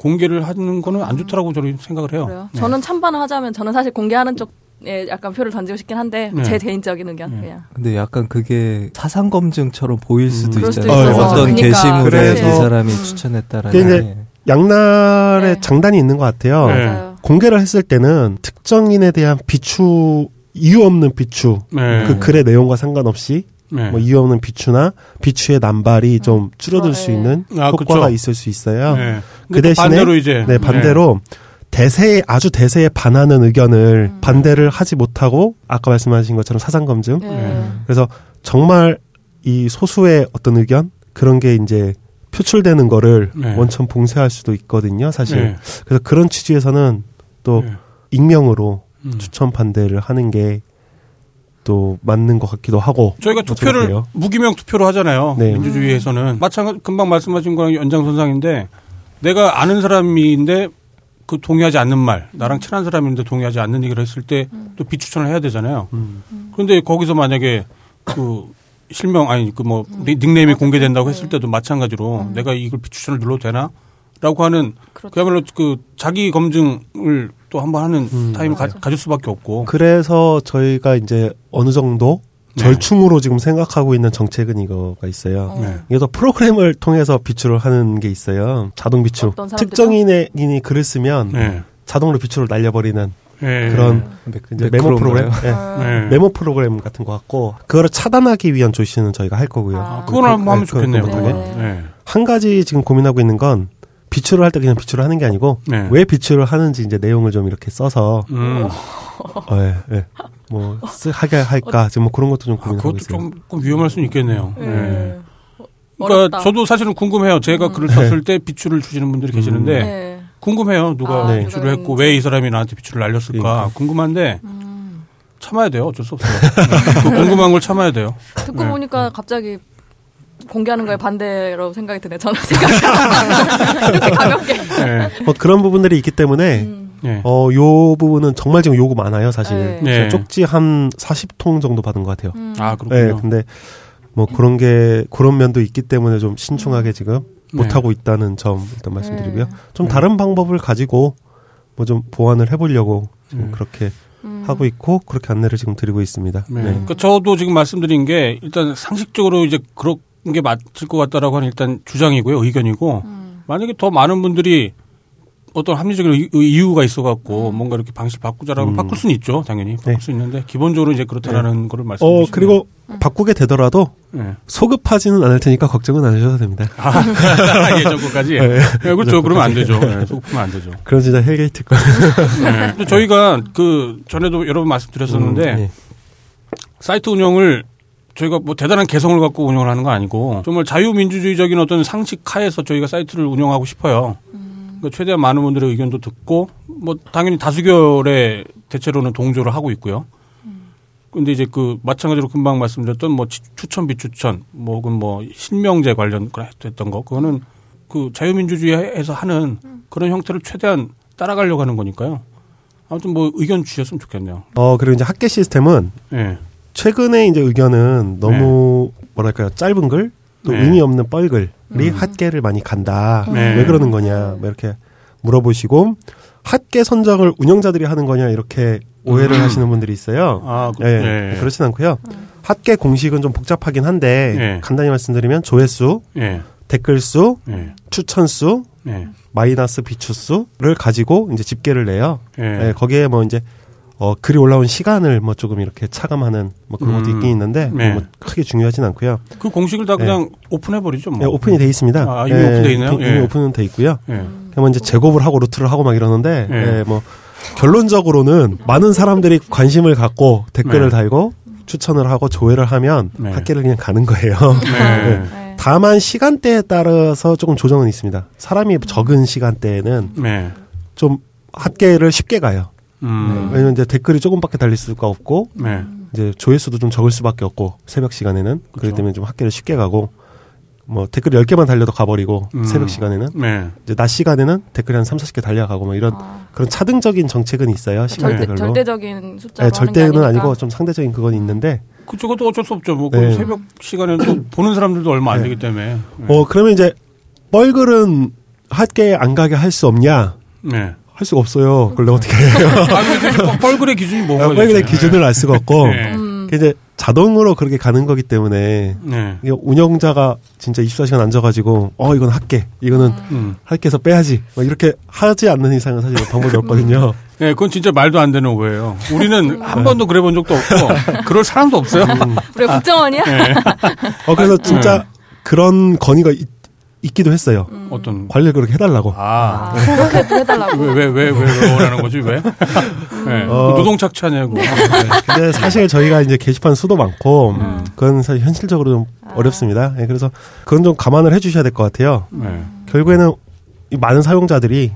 공개를 하는 거는 안 좋다라고 저는 생각을 해요. 그래요? 네. 저는 찬반을 하자면 저는 사실 공개하는 쪽에 약간 표를 던지고 싶긴 한데 네. 제 개인적인 의견 그냥. 근데 약간 그게 사상 검증처럼 보일 수도 그럴 수도 있잖아요. 있어서. 어떤 그러니까. 게시물에 이 그래서- 사람이 음. 추천했다라는 게. 양날의 네. 장단이 있는 것 같아요. 네. 맞아요. 공개를 했을 때는 특정인에 대한 비추 이유 없는 비추 네. 그 글의 내용과 상관없이 네. 뭐 이유 없는 비추나 비추의 남발이 좀 줄어들 어, 수 네. 있는 아, 효과가 그쵸. 있을 수 있어요. 네. 그 대신에 반대로 이제 네, 반대로 대세에 아주 대세에 반하는 의견을 음. 반대를 하지 못하고 아까 말씀하신 것처럼 사상 검증. 네. 그래서 정말 이 소수의 어떤 의견 그런 게 이제 표출되는 거를 네. 원천 봉쇄할 수도 있거든요, 사실. 네. 그래서 그런 취지에서는 또 네. 익명으로 음. 추천 반대를 하는 게 또 맞는 것 같기도 하고. 저희가 뭐 투표를 그렇고요. 무기명 투표로 하잖아요. 네. 민주주의에서는 마찬가지 금방 말씀하신 거랑 연장선상인데 내가 아는 사람인데 그 동의하지 않는 말, 나랑 친한 사람인데 동의하지 않는 얘기를 했을 때 또 비추천을 해야 되잖아요. 음. 그런데 거기서 만약에 그 실명 아니 그 뭐 닉네임이 공개된다고 했을 때도 마찬가지로 내가 이걸 비추천을 눌러도 되나? 라고 하는 그렇죠. 그야말로 그 자기 검증을 또 한 번 하는 음. 타임을 가, 가질 수밖에 없고 그래서 저희가 이제 어느 정도 네. 절충으로 지금 생각하고 있는 정책은 이거가 있어요. 네. 그래서 프로그램을 통해서 비추를 하는 게 있어요. 자동 비추. 어떤 사람들은? 특정인의 인이 글을 쓰면 네. 자동으로 비추를 날려버리는 네. 그런 이제 메모 프로그램, 예. 네. 메모 프로그램 같은 거 같고 그거를 차단하기 위한 조치는 저희가 할 거고요. 아. 그걸 한번 하면 네, 좋겠네요. 그거는. 네. 한 가지 지금 고민하고 있는 건 비추를 할 때 그냥 비추를 하는 게 아니고 네. 왜 비추를 하는지 이제 내용을 좀 이렇게 써서 음. 어, 예, 예. 뭐 쓰, 하게 할까 지금 뭐 그런 것도 좀 아, 고민하고 그것도 있어요. 조금 위험할 수는 있겠네요. 네. 네. 어렵다. 그러니까 저도 사실은 궁금해요. 제가 글을 썼을 때 비추를 주시는 분들이 계시는데 네. 궁금해요. 누가 아, 네. 비추를 했고 왜 이 사람이 나한테 비추를 날렸을까. 궁금한데 음. 참아야 돼요. 어쩔 수 없어요. 네. 그 궁금한 걸 참아야 돼요. 듣고 네. 보니까 갑자기 공개하는 거에 반대라고 생각이 드네. 저는 생각이 이렇게 가볍게. 네. 어, 그런 부분들이 있기 때문에 음. 네. 어, 요 부분은 정말 지금 요구 많아요, 사실. 네. 네. 쪽지 한 40통 정도 받은 것 같아요. 음. 아 네, 그렇군요. 근데 뭐 그런 게 그런 면도 있기 때문에 좀 신중하게 지금 네. 못 하고 있다는 점 일단 말씀드리고요. 네. 좀 네. 다른 방법을 가지고 뭐 좀 보완을 해 보려고 지금 네. 그렇게 음. 하고 있고 그렇게 안내를 지금 드리고 있습니다. 네. 네. 그러니까 저도 지금 말씀드린 게 일단 상식적으로 이제 그런 게 맞을 것 같다라고 하는 일단 주장이고요, 의견이고 음. 만약에 더 많은 분들이 어떤 합리적인 의- 이유가 있어갖고 뭔가 이렇게 방식 바꾸자라고 음. 바꿀 수는 있죠, 당연히 바꿀 네. 수 있는데 기본적으로 이제 그렇다라는 거를 말씀해 어 주시면 그리고 바꾸게 되더라도 네. 소급하지는 않을 테니까 걱정은 안 하셔도 됩니다. 아, 예정거까지. 네. 네, 그렇죠. 그러면 안 되죠. 네, 소급하면 안 되죠. 그런 진짜 hell gate 거. 네. 저희가 그 전에도 여러 번 말씀드렸었는데 음, 네. 사이트 운영을 저희가 뭐 대단한 개성을 갖고 운영을 하는 건 아니고 정말 자유민주주의적인 어떤 상식 하에서 저희가 사이트를 운영하고 싶어요. 그러니까 최대한 많은 분들의 의견도 듣고 뭐 당연히 다수결의 대체로는 동조를 하고 있고요. 근데 이제 그 마찬가지로 금방 말씀드렸던 뭐 치- 추천 비추천 뭐 혹은 뭐 신명제 관련 했던 거 그거는 그 자유민주주의에서 하는 그런 형태를 최대한 따라가려고 하는 거니까요. 아무튼 뭐 의견 주셨으면 좋겠네요. 어 그리고 이제 학계 시스템은 예. 최근에 이제 의견은 너무 뭐랄까요 짧은 글 또 네. 의미 없는 뻘글이 음. 핫계를 많이 간다. 네. 왜 그러는 거냐 뭐 이렇게 물어보시고 핫계 선정을 운영자들이 하는 거냐 이렇게 오해를 음. 하시는 분들이 있어요. 아, 그, 예, 예. 그렇진 않고요. 핫계 공식은 좀 복잡하긴 한데 예. 간단히 말씀드리면 조회수, 예. 댓글 수, 예. 추천 수, 예. 마이너스 비추 수를 가지고 이제 집계를 내요. 예. 예, 거기에 뭐 이제 어, 글이 올라온 시간을 뭐 조금 이렇게 차감하는 뭐 그런 것도 음. 있긴 있는데 네. 뭐 크게 중요하진 않고요. 그 공식을 다 그냥 오픈해 버리죠. 뭐. 예, 오픈이 돼 있습니다. 아, 이미 예, 오픈돼 있나요? 이미 예. 오픈은 돼 있고요. 예. 그러면 이제 제곱을 하고 루트를 하고 막 이러는데 예. 예, 뭐 결론적으로는 많은 사람들이 관심을 갖고 댓글을 네. 달고 추천을 하고 조회를 하면 네. 학계를 그냥 가는 거예요. 네. 네. 다만 시간대에 따라서 조금 조정은 있습니다. 사람이 적은 시간대에는 네. 좀 학계를 쉽게 가요. 음. 왜냐면 이제 댓글이 조금밖에 달릴 수가 없고 네. 이제 조회수도 좀 적을 수밖에 없고 새벽 시간에는 그렇기 그렇죠. 때문에 좀 학계를 쉽게 가고 뭐 댓글 10개만 달려도 가버리고 음. 새벽 시간에는 네. 이제 낮 시간에는 댓글이 한 3, 40개 달려가고 뭐 이런 아. 그런 차등적인 정책은 있어요. 절대, 시간대별로. 절대 적인 숫자로 네, 하는 게 절대는. 아니고 좀 상대적인 그건 있는데 그쪽도 어쩔 수 없죠. 뭐, 그 네. 새벽 시간에는 또 보는 사람들도 얼마 안 되기 때문에. 어 그러면 이제 뻘글은 학교에 안 가게 할 수 없냐? 네. 할 수가 없어요. 그걸 내가 어떻게 해요? 아, 근데 뻘글의 기준이 뭔가. 뻘글의 기준을 알 수가 없고 네. 그게 이제 자동으로 그렇게 가는 거기 때문에 네. 운영자가 진짜 24시간 앉아가지고 어 이건 할게 이거는 음. 할게서 빼야지 막 이렇게 하지 않는 이상은 사실 방법이 없거든요. 네, 그건 진짜 말도 안 되는 오해예요. 우리는 한 번도 그래 본 적도 없고, 그럴 사람도 없어요. 우리가 국정원이야? 네. 어 그래서 진짜 그런 건의가 있, 있기도 했어요. 어떤. 관리를 그렇게 해달라고. 아. 그렇게 해달라고. 왜, 왜, 왜, 왜, 왜 원하는 거지, 왜? 네. 어. 노동 착취하냐고. 근데 사실 저희가 이제 게시판 수도 많고 그건 사실 현실적으로 좀 어렵습니다. 예, 그래서 그건 좀 감안을 해주셔야 될 것 같아요. 네. 결국에는 이 많은 사용자들이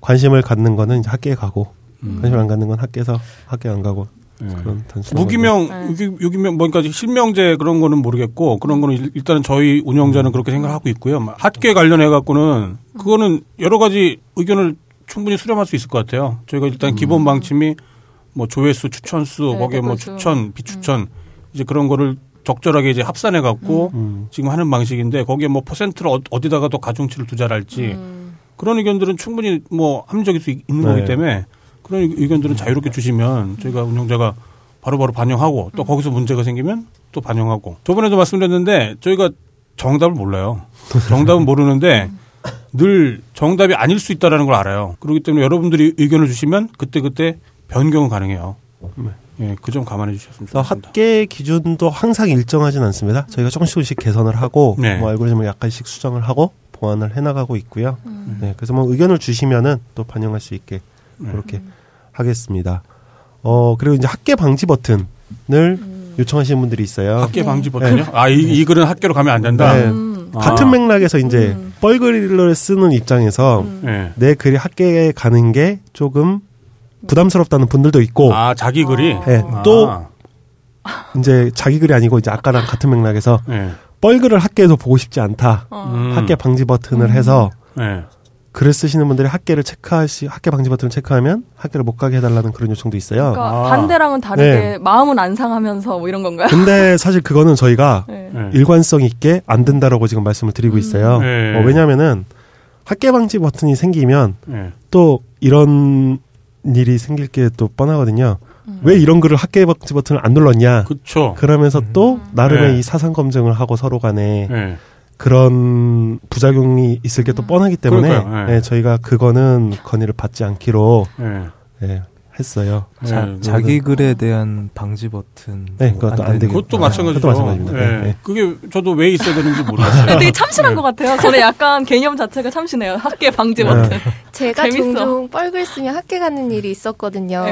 관심을 갖는 거는 이제 학교에 가고 관심을 안 갖는 건 학교에서 학교에 안 가고 그런 단순한 무기명, 네. 유기, 유기명, 뭐니까 실명제 그런 거는 모르겠고, 그런 거는 일- 일단은 저희 운영자는 그렇게 생각하고 있고요. 학계 관련해 갖고는, 그거는 여러 가지 의견을 충분히 수렴할 수 있을 것 같아요. 저희가 일단 기본 방침이 뭐 조회수, 추천수, 네, 거기에 뭐 댓글수. 추천, 비추천, 이제 그런 거를 적절하게 이제 합산해 갖고 음. 지금 하는 방식인데, 거기에 뭐 퍼센트를 어- 어디다가 더 가중치를 두자랄지, 그런 의견들은 충분히 뭐 합리적일 수 있- 있는 네. 거기 때문에 그런 의- 의견들은 자유롭게 주시면 저희가 운영자가 바로 바로 반영하고 또 거기서 문제가 생기면 또 반영하고 저번에도 말씀드렸는데 저희가 정답을 몰라요. 정답은 모르는데 늘 정답이 아닐 수 있다라는 걸 알아요. 그렇기 때문에 여러분들이 의견을 주시면 그때 그때 변경은 가능해요. 예, 그 점 감안해 주셨으면 좋겠습니다. 학계 기준도 항상 일정하진 않습니다. 저희가 조금씩 조금씩 개선을 하고 네. 뭐 알고리즘을 약간씩 수정을 하고 보완을 해나가고 있고요. 음. 네, 그래서 뭐 의견을 주시면은 또 반영할 수 있게 네. 그렇게 하겠습니다. 어 그리고 이제 학계 방지 버튼을 음. 요청하시는 분들이 있어요. 학계 방지 버튼요? 아, 이, 이 글은 학계로 가면 안 된다. 네. 음. 아. 같은 맥락에서 이제 뻘글을 쓰는 입장에서 네. 내 글이 학계에 가는 게 조금 부담스럽다는 분들도 있고 아, 자기 글이 네, 아. 또 이제 자기 글이 아니고 이제 아까랑 같은 맥락에서 네. 뻘글을 학계에서 보고 싶지 않다. 음. 학계 방지 버튼을 해서 네. 글을 쓰시는 분들이 학계를 체크할 수 학계 방지 버튼을 체크하면 학계를 못 가게 해달라는 그런 요청도 있어요. 그러니까 아. 반대랑은 다르게 네. 마음은 안 상하면서 뭐 이런 건가요? 근데 사실 그거는 저희가 네. 네. 일관성 있게 안 된다라고 지금 말씀을 드리고 있어요. 네. 어, 왜냐하면은 학계 방지 버튼이 생기면 네. 또 이런 일이 생길 게 또 뻔하거든요. 왜 이런 글을 학계 방지 버튼을 안 눌렀냐? 그쵸. 그러면서 또 나름의 네. 이 사상 검증을 하고 서로 간에 네. 그런 부작용이 있을 게 또 뻔하기 때문에. 네. 네, 저희가 그거는 건의를 받지 않기로 네. 네, 했어요. 자, 네. 자기 글에 대한 방지 버튼. 네, 그것도 안 되고. 그것도 아, 마찬가지죠. 그것도 마찬가지입니다. 네. 네, 네. 그게 저도 왜 있어야 되는지 모르겠어요. 되게 참신한 것 같아요. 저는 약간 개념 자체가 참신해요. 학계 방지 버튼. 제가 재밌어. 종종 뻘글 쓰면 학교 가는 일이 있었거든요.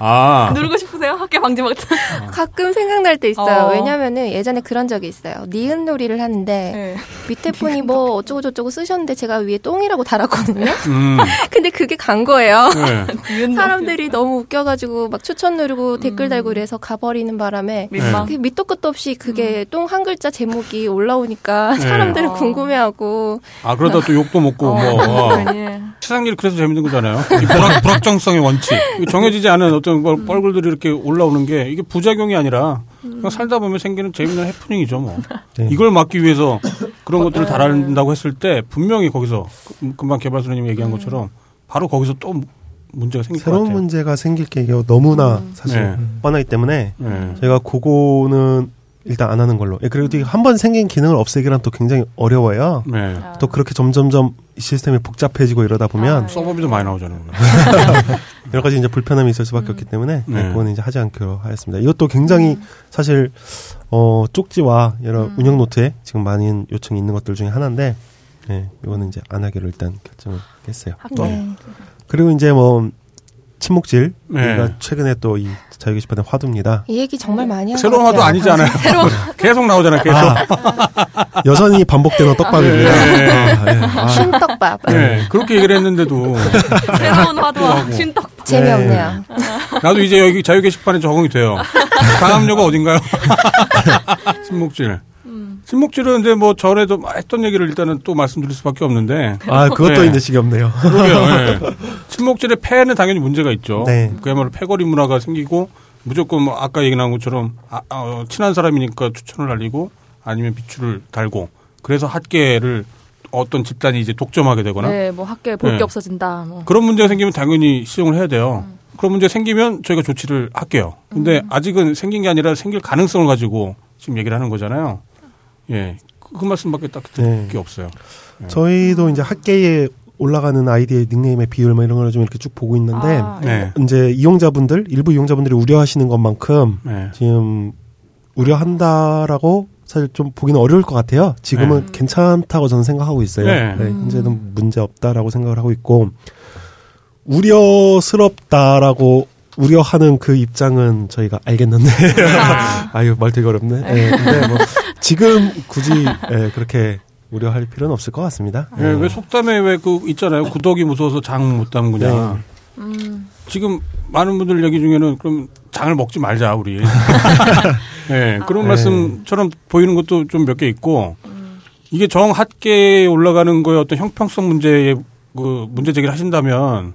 네. 아. 누르고 싶으세요? 학계 방지 버튼. 가끔 생각날 때 있어요. 어. 왜냐면은 예전에 그런 적이 있어요. 니은 놀이를 하는데 네. 밑에 분이 뭐 어쩌고 저쩌고 쓰셨는데 제가 위에 똥이라고 달았거든요. 음. 근데 그게 간 거예요. 네. 사람들이 너무 웃겨가지고 막 추천 누르고 댓글 달고 이래서 가버리는 바람에. 그 밑도 끝도 없이 그게 똥한 글자 제목이 올라오니까 네. 사람들은 어. 궁금해하고 아, 그러다 또 욕도 먹고, 뭐. 어. 괜히. 세상 일 그래서 재밌는 거잖아요. 이 불확, 불확정성의 원칙. 이 정해지지 않은 어떤 걸 뻘글들이 이렇게 올라오는 게 이게 부작용이 아니라 그냥 살다 보면 생기는 재밌는 해프닝이죠, 뭐. 네. 이걸 막기 위해서 그런 것들을 달아낸다고 했을 때 분명히 거기서 그- 금방 개발소님이 얘기한 것처럼 바로 거기서 또 문제가 생길 것 새로운 같아요. 문제가 생길 게 너무나 사실 네. 뻔하기 때문에 네. 저희가 그거는 일단 안 하는 걸로. 예, 그리고 한 번 생긴 기능을 없애기란 또 굉장히 어려워요. 네. 또 그렇게 점점점 시스템이 복잡해지고 이러다 보면 아, 서버비도 많이 나오잖아요. 여러 가지 이제 불편함이 있을 수밖에 없기 때문에 네, 네. 그거는 이제 하지 않기로 하였습니다. 이것도 굉장히 사실 어 쪽지와 여러 운영 노트에 지금 많은 요청이 있는 것들 중에 하나인데 네, 이거는 이제 안 하기로 일단 결정을 했어요. 네. 그리고 이제 뭐 침묵질 네. 우리가 최근에 또 이 자유 게시판의 화두입니다. 이 얘기 정말 많이 하는 새로운 화도 아니잖아요. 계속 나오잖아요, 계속. 아, 여전히 반복되는 떡밥입니다. 네. 아, 네. 아, 쉰떡밥 네. 그렇게 얘기를 했는데도 새로운 화두와 쉰떡. 재미없네요. 나도 이제 여기 자유 게시판에 적응이 돼요. 다음료가 어딘가요? 침묵질. 침묵질은 근데 뭐 전에도 했던 얘기를 일단은 또 말씀드릴 수밖에 없는데. 아, 그것도 네. 이제 지겹네요. 그러게요. 예. 침묵질의 폐에는 당연히 문제가 있죠. 네. 그야말로 패거리 문화가 생기고 무조건 뭐 아까 얘기 나온 것처럼 아, 어, 친한 사람이니까 추천을 알리고 아니면 비추를 달고 그래서 학계를 어떤 집단이 이제 독점하게 되거나 네, 뭐 학교에 볼게 네. 없어진다. 뭐. 그런 문제가 생기면 당연히 시정을 해야 돼요. 그런 문제 생기면 저희가 조치를 할게요. 근데 아직은 생긴 게 아니라 생길 가능성을 가지고 지금 얘기를 하는 거잖아요. 예. 그, 그 말씀밖에 딱 드릴 네. 게 없어요. 저희도 이제 학계에 올라가는 아이디의 닉네임의 비율 뭐 이런 걸 좀 이렇게 쭉 보고 있는데 아, 네. 이제 이용자분들 일부 이용자분들이 우려하시는 것만큼 네. 지금 우려한다라고 사실 좀 보기는 어려울 것 같아요. 지금은 괜찮다고 저는 생각하고 있어요. 네. 네, 현재는 문제 없다라고 생각을 하고 있고 우려스럽다라고 우려하는 그 입장은 저희가 알겠는데 아유 말 되게 어렵네. 네, 근데 뭐 지금 굳이 예, 그렇게 우려할 필요는 없을 것 같습니다. 예, 왜 속담에 왜 그 있잖아요. 구덕이 무서워서 장 못 담그냐. 음. 지금 많은 분들 얘기 중에는 그럼 장을 먹지 말자 우리. 예, 그런 네. 말씀처럼 보이는 것도 좀 몇 개 있고 이게 정 학계에 올라가는 거에 어떤 형평성 문제에 그 문제 제기를 하신다면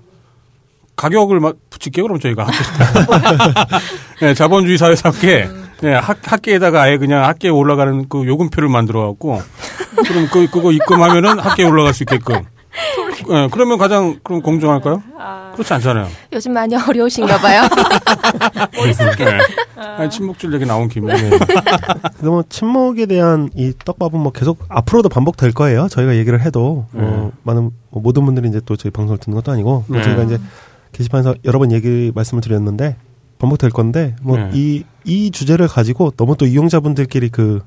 가격을 막 붙일게요 그럼 저희가 예, 자본주의 사회에서 학 계 예, 학, 학계에다가 아예 그냥 학계에 올라가는 그 요금표를 만들어 갖고 그럼 그 그거 입금하면은 학계에 올라갈 수 있게끔. 예, 그러면 가장 그럼 공정할까요? 그렇지 않잖아요. 요즘 많이 어려우신가 봐요. 네. 아니, 침묵질 얘기 나온 김에. 그래서 뭐 침묵에 대한 이 떡밥은 뭐 계속 앞으로도 반복될 거예요. 저희가 얘기를 해도 어, 많은 뭐 모든 분들이 이제 또 저희 방송을 듣는 것도 아니고 뭐 네. 저희가 이제 게시판에서 여러 번 얘기 말씀을 드렸는데 반복될 건데 뭐 네. 이이 주제를 가지고 너무 또 이용자분들끼리 그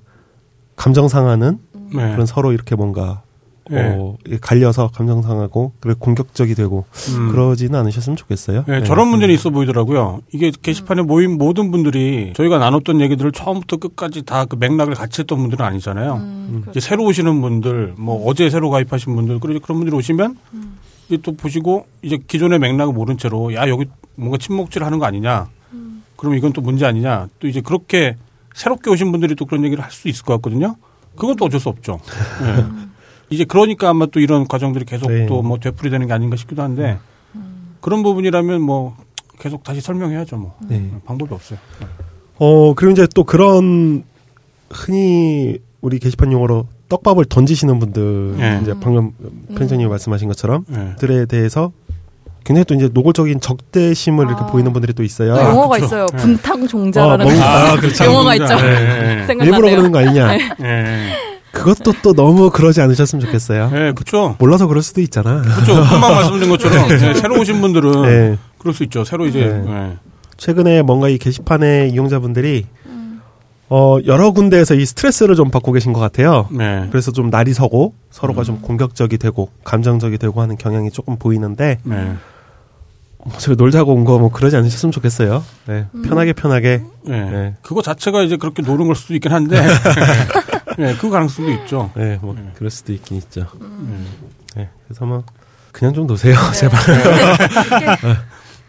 감정 상하는 네. 그런 서로 이렇게 뭔가 네. 어, 갈려서 감정 상하고 그리고 공격적이 되고 음. 그러지는 않으셨으면 좋겠어요. 네, 네. 저런 문제는 있어 보이더라고요. 이게 게시판에 모인 모든 분들이 저희가 나눴던 얘기들을 처음부터 끝까지 다 그 맥락을 같이 했던 분들은 아니잖아요. 음, 이제 새로 오시는 분들, 뭐 어제 새로 가입하신 분들, 그런 그런 분들이 오시면 이제 또 보시고 이제 기존의 맥락을 모른 채로 야 여기 뭔가 침묵질 하는 거 아니냐. 그러면 이건 또 문제 아니냐. 또 이제 그렇게 새롭게 오신 분들이 또 그런 얘기를 할 수 있을 것 같거든요. 그건 또 어쩔 수 없죠. 예. 이제 그러니까 아마 또 이런 과정들이 계속 네. 또뭐 되풀이되는 게 아닌가 싶기도 한데 그런 부분이라면 뭐 계속 다시 설명해야죠 뭐 네. 방법이 없어요. 어, 그리고 이제 또 그런 흔히 우리 게시판 용어로 떡밥을 던지시는 분들, 네. 이제 방금 편집장님이 말씀하신 것처럼, 네. 들에 대해서 굉장히 또 이제 노골적인 적대심을 이렇게 보이는 분들이 또 있어요. 아, 영어가 그쵸. 있어요. 네. 분탕 종자라는 아, 뭔가- 아, 그렇죠. 영어가 있죠. 네. 생각나네요. 일부러 그러는 거 아니냐. 네. 예. 그것도 또 너무 그러지 않으셨으면 좋겠어요. 예, 그렇죠. 몰라서 그럴 수도 있잖아. 그렇죠. 금방 말씀드린 것처럼 예, 새로 오신 분들은 네. 그럴 수 있죠. 새로 이제 네. 예. 최근에 뭔가 이 게시판의 이용자분들이 어, 여러 군데에서 이 스트레스를 좀 받고 계신 것 같아요. 네. 그래서 좀 날이 서고 서로가 좀 공격적이 되고 감정적이 되고 하는 경향이 조금 보이는데 네. 뭐 저희 놀자고 온 거 뭐 그러지 않으셨으면 좋겠어요. 네. 편하게 편하게. 예. 네. 그거 자체가 이제 그렇게 노는 걸 수도 있긴 한데 예, 그 가능성도 있죠. 네, 뭐 그럴 수도 있긴 있죠. 네. 그래서 뭐 그냥 좀 노세요, 제발.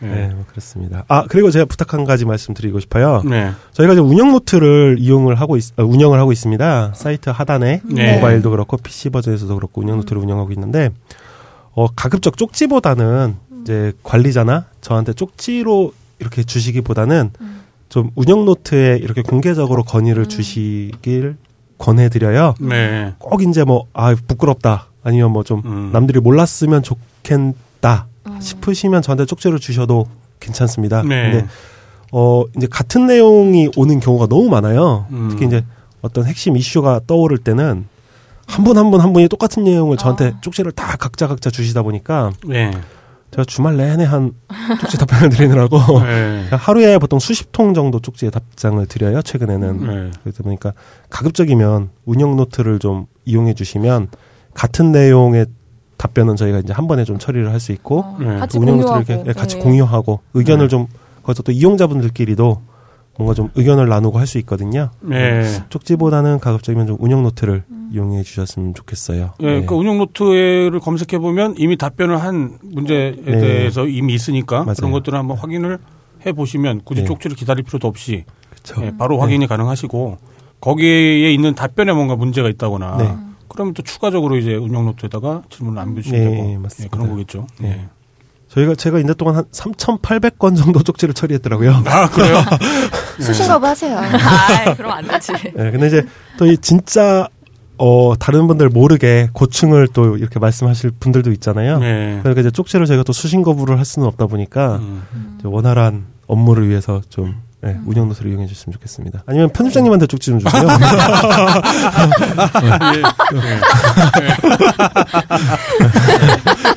예. 네, 뭐 그렇습니다. 아 그리고 제가 부탁 한 가지 말씀드리고 싶어요. 네. 저희가 이제 운영 노트를 이용을 하고 있, 어, 운영을 하고 있습니다. 사이트 하단에 네. 모바일도 그렇고 PC 버전에서도 그렇고 운영 노트를 운영하고 있는데 어 가급적 쪽지보다는 이제 관리자나 저한테 쪽지로 이렇게 주시기보다는 좀 운영 노트에 이렇게 공개적으로 건의를 주시길 권해드려요. 네. 꼭 이제 뭐 아 부끄럽다 아니면 뭐좀 음. 남들이 몰랐으면 좋겠다 싶으시면 저한테 쪽지를 주셔도 괜찮습니다. 네. 근데 어 이제 같은 내용이 오는 경우가 너무 많아요. 음. 특히 이제 어떤 핵심 이슈가 떠오를 때는 한 분 한 분한 분이 똑같은 내용을 저한테 쪽지를 다 각자 각자 주시다 보니까 네. 제가 주말 내내 한 쪽지 답변을 드리느라고 네. 하루에 보통 수십 통 정도 쪽지에 답장을 드려요. 최근에는 네. 그러다 보니까 가급적이면 운영 노트를 좀 이용해 주시면 같은 내용의 답변은 저희가 이제 한 번에 좀 처리를 할 수 있고 어, 네. 같이 또 운영 공유하고. 노트를 이렇게 같이 네. 공유하고 의견을 네. 좀 거기서 또 이용자분들끼리도 뭔가 좀 의견을 나누고 할 수 있거든요. 네. 쪽지보다는 가급적이면 좀 운영 노트를 이용해 주셨으면 좋겠어요. 예, 그러니까 운영 노트를 검색해 보면 이미 답변을 한 문제에 네. 대해서 이미 있으니까 맞아요. 그런 것들을 한번 확인을 해 보시면 굳이 네. 쪽지를 기다릴 필요도 없이. 예, 바로 확인이 가능하시고 거기에 있는 답변에 뭔가 문제가 있다거나 네. 그러면 또 추가적으로 이제 운영 노트에다가 질문을 남겨주시면 네, 되고 맞습니다. 예, 그런 거겠죠. 네. 예. 저희가 제가 있는 동안 한 3,800건 정도 쪽지를 처리했더라고요. 아 그래요? 수신 거부 하세요. 아, 그럼 안 되지. 네, 근데 이제 또 이 진짜 어 다른 분들 모르게 고충을 또 이렇게 말씀하실 분들도 있잖아요. 네. 그러니까 이제 쪽지를 저희가 또 수신 거부를 할 수는 없다 보니까 음. 원활한 업무를 위해서 좀 네, 운영 노트를 이용해 주셨으면 좋겠습니다. 아니면 편집장님한테 쪽지 좀 주세요. 예.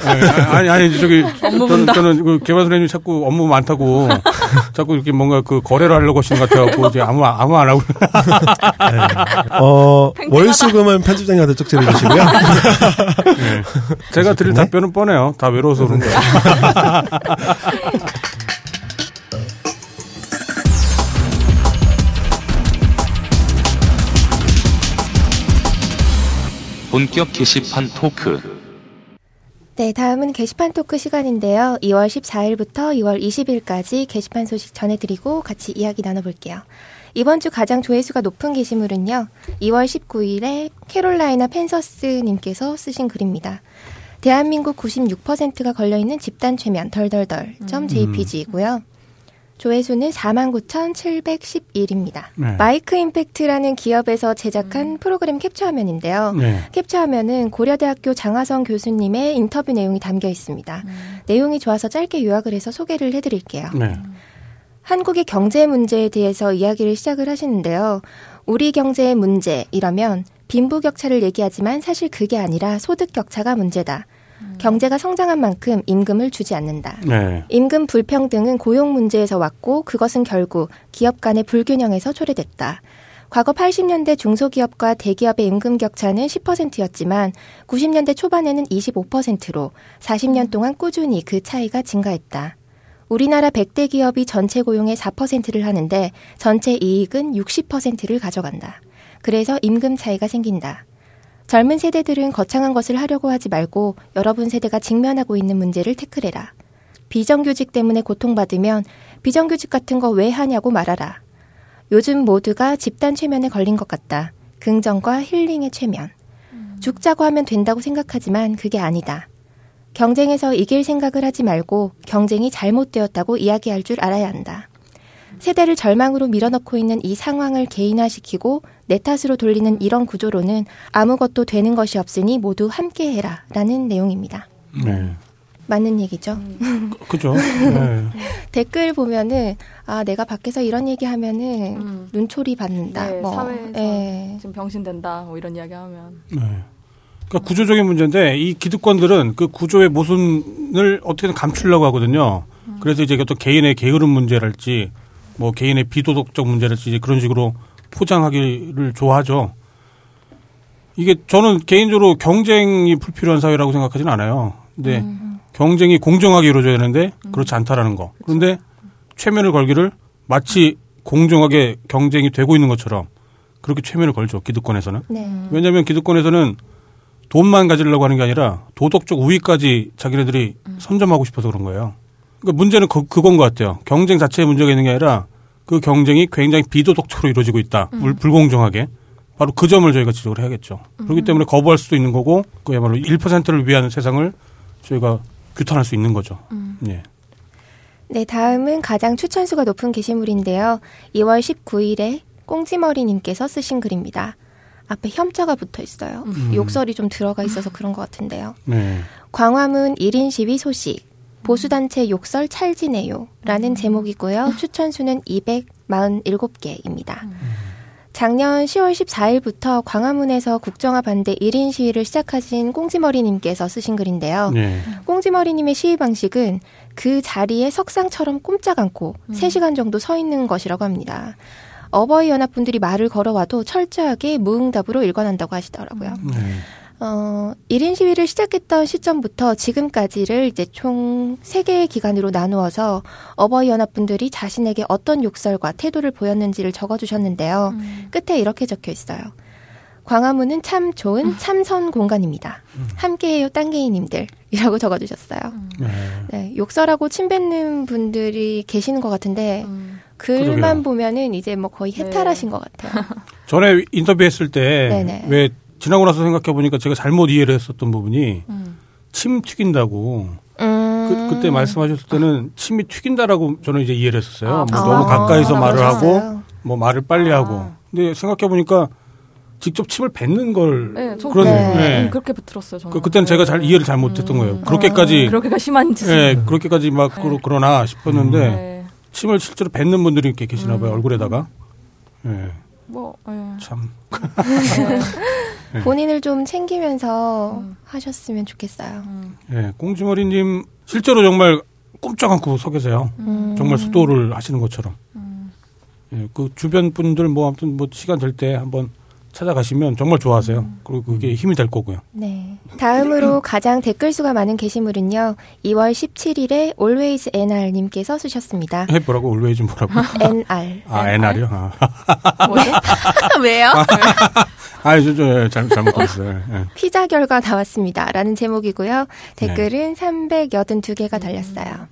예, 아니 아니 저기 업무 저는. 저는 그 개발 선생님이 자꾸 업무 많다고 자꾸 이렇게 뭔가 그 거래를 하려고 하시는 것 같아갖고 이제 아무 아무 안 하고 어, 월수금은 편집장님한테 쪽지를 주시고요. 예. 제가 드릴 네? 답변은 뻔해요. 다 외로워서 그런 거예요. 본격 게시판 토크. 네, 다음은 게시판 토크 시간인데요. 2월 14일부터 2월 20일까지 게시판 소식 전해드리고 같이 이야기 나눠볼게요. 이번 주 가장 조회수가 높은 게시물은요. 2월 19일에 캐롤라이나 펜서스님께서 쓰신 글입니다. 대한민국 96%가 걸려있는 집단 최면 덜덜덜.jpg이고요. 조회수는 49,711입니다. 네. 마이크 임팩트라는 기업에서 제작한 프로그램 캡처 화면인데요. 네. 캡처 화면은 고려대학교 장하성 교수님의 인터뷰 내용이 담겨 있습니다. 내용이 좋아서 짧게 요약을 해서 소개를 해드릴게요. 네. 한국의 경제 문제에 대해서 이야기를 시작을 하시는데요. 우리 경제의 문제 이라면 빈부격차를 얘기하지만 사실 그게 아니라 소득 격차가 문제다. 경제가 성장한 만큼 임금을 주지 않는다. 네. 임금 불평등은 고용 문제에서 왔고 그것은 결국 기업 간의 불균형에서 초래됐다. 과거 80년대 중소기업과 대기업의 임금 격차는 10%였지만 90년대 초반에는 25%로 40년 동안 꾸준히 그 차이가 증가했다. 우리나라 100대 기업이 전체 고용의 4%를 하는데 전체 이익은 60%를 가져간다. 그래서 임금 차이가 생긴다. 젊은 세대들은 거창한 것을 하려고 하지 말고 여러분 세대가 직면하고 있는 문제를 태클해라. 비정규직 때문에 고통받으면 비정규직 같은 거 왜 하냐고 말하라. 요즘 모두가 집단 최면에 걸린 것 같다. 긍정과 힐링의 최면. 죽자고 하면 된다고 생각하지만 그게 아니다. 경쟁에서 이길 생각을 하지 말고 경쟁이 잘못되었다고 이야기할 줄 알아야 한다. 세대를 절망으로 밀어넣고 있는 이 상황을 개인화시키고 내 탓으로 돌리는 이런 구조로는 아무것도 되는 것이 없으니 모두 함께 해라. 라는 내용입니다. 네. 맞는 얘기죠. 그죠. 네. 댓글 보면은, 아, 내가 밖에서 이런 얘기 하면은 음. 눈초리 받는다. 네, 뭐, 사회에서 예. 지금 병신된다 뭐 이런 이야기 하면 네. 그러니까 구조적인 문제인데 이 기득권들은 그 구조의 모순을 어떻게든 감추려고 하거든요. 그래서 이제 어떤 개인의 게으름 문제랄지 뭐 개인의 비도덕적 문제랄지 이제 그런 식으로 포장하기를 좋아하죠. 이게 저는 개인적으로 경쟁이 불필요한 사회라고 생각하지는 않아요. 근데 경쟁이 공정하게 이루어져야 되는데 그렇지 않다라는 거. 그런데 최면을 걸기를 마치 공정하게 경쟁이 되고 있는 것처럼 그렇게 최면을 걸죠. 기득권에서는. 네. 왜냐하면 기득권에서는 돈만 가지려고 하는 게 아니라 도덕적 우위까지 자기네들이 선점하고 싶어서 그런 거예요. 그러니까 문제는 그, 그건 것 같아요. 경쟁 자체에 문제가 있는 게 아니라 그 경쟁이 굉장히 비도덕적으로 이루어지고 있다. 불, 불공정하게. 바로 그 점을 저희가 지적을 해야겠죠. 그렇기 때문에 거부할 수도 있는 거고 그야말로 1%를 위한 세상을 저희가 규탄할 수 있는 거죠. 예. 네, 다음은 가장 추천수가 높은 게시물인데요. 2월 19일에 꽁지머리님께서 쓰신 글입니다. 앞에 혐자가 붙어 있어요. 욕설이 좀 들어가 있어서 그런 것 같은데요. 네. 광화문 1인 시위 소식. 보수단체 욕설 찰지네요. 라는 제목이고요. 추천수는 247개입니다. 작년 10월 14일부터 광화문에서 국정화 반대 1인 시위를 시작하신 꽁지머리님께서 쓰신 글인데요. 네. 꽁지머리님의 시위 방식은 그 자리에 석상처럼 꼼짝 않고 3시간 정도 서 있는 것이라고 합니다. 어버이 연합분들이 말을 걸어와도 철저하게 무응답으로 일관한다고 하시더라고요. 네. 어, 1인 시위를 시작했던 시점부터 지금까지를 이제 총 3개의 기간으로 나누어서 어버이 연합분들이 자신에게 어떤 욕설과 태도를 보였는지를 적어주셨는데요. 끝에 이렇게 적혀 있어요. 광화문은 참 좋은 참선 공간입니다. 함께해요, 딴개이님들. 이라고 적어주셨어요. 네. 네, 욕설하고 침뱉는 분들이 계시는 것 같은데, 글만 그러게요. 보면은 이제 뭐 거의 해탈하신 것 같아요. 전에 인터뷰했을 때 네네. 왜 지나고 나서 생각해 보니까 제가 잘못 이해를 했었던 부분이 침 튀긴다고 음, 그, 그때 말씀하셨을 때는 침이 튀긴다라고 저는 이제 이해를 했었어요. 아, 뭐 아, 너무 가까이서 아, 말을 하고? 뭐 말을 빨리 하고. 근데 생각해 보니까 직접 침을 뱉는 걸 네, 저 그런 네. 네. 음, 그렇게 들었어요. 저는. 그, 그때는 제가 잘 이해를 잘 못했던 거예요. 그렇게까지 그렇게가 심한 짓. 예, 그렇게까지 막 그러, 그러나 싶었는데 네. 침을 실제로 뱉는 분들이 이렇게 계시나 봐요. 얼굴에다가. 예. 뭐 예. 참. 네. 본인을 좀 챙기면서 음. 하셨으면 좋겠어요. 예, 꽁지머리님 실제로 정말 꼼짝 않고 서 계세요. 음. 정말 수도를 하시는 것처럼. 예, 그 주변 분들 뭐 아무튼 뭐 시간 될 때 한번 찾아가시면 정말 좋아하세요. 그리고 그게 힘이 될 거고요. 네. 다음으로 가장 댓글 수가 많은 게시물은요. 2월 17일에 always nr님께서 쓰셨습니다. 해 뭐라고 올웨이즈 뭐라고? nr. 아, NR이요? 아, 뭐죠? 왜요? 아, 저, 저, 예, 잘못, 잘못 들었어요. 예. 피자 결과 나왔습니다. 라는 제목이고요. 댓글은 382개가 달렸어요.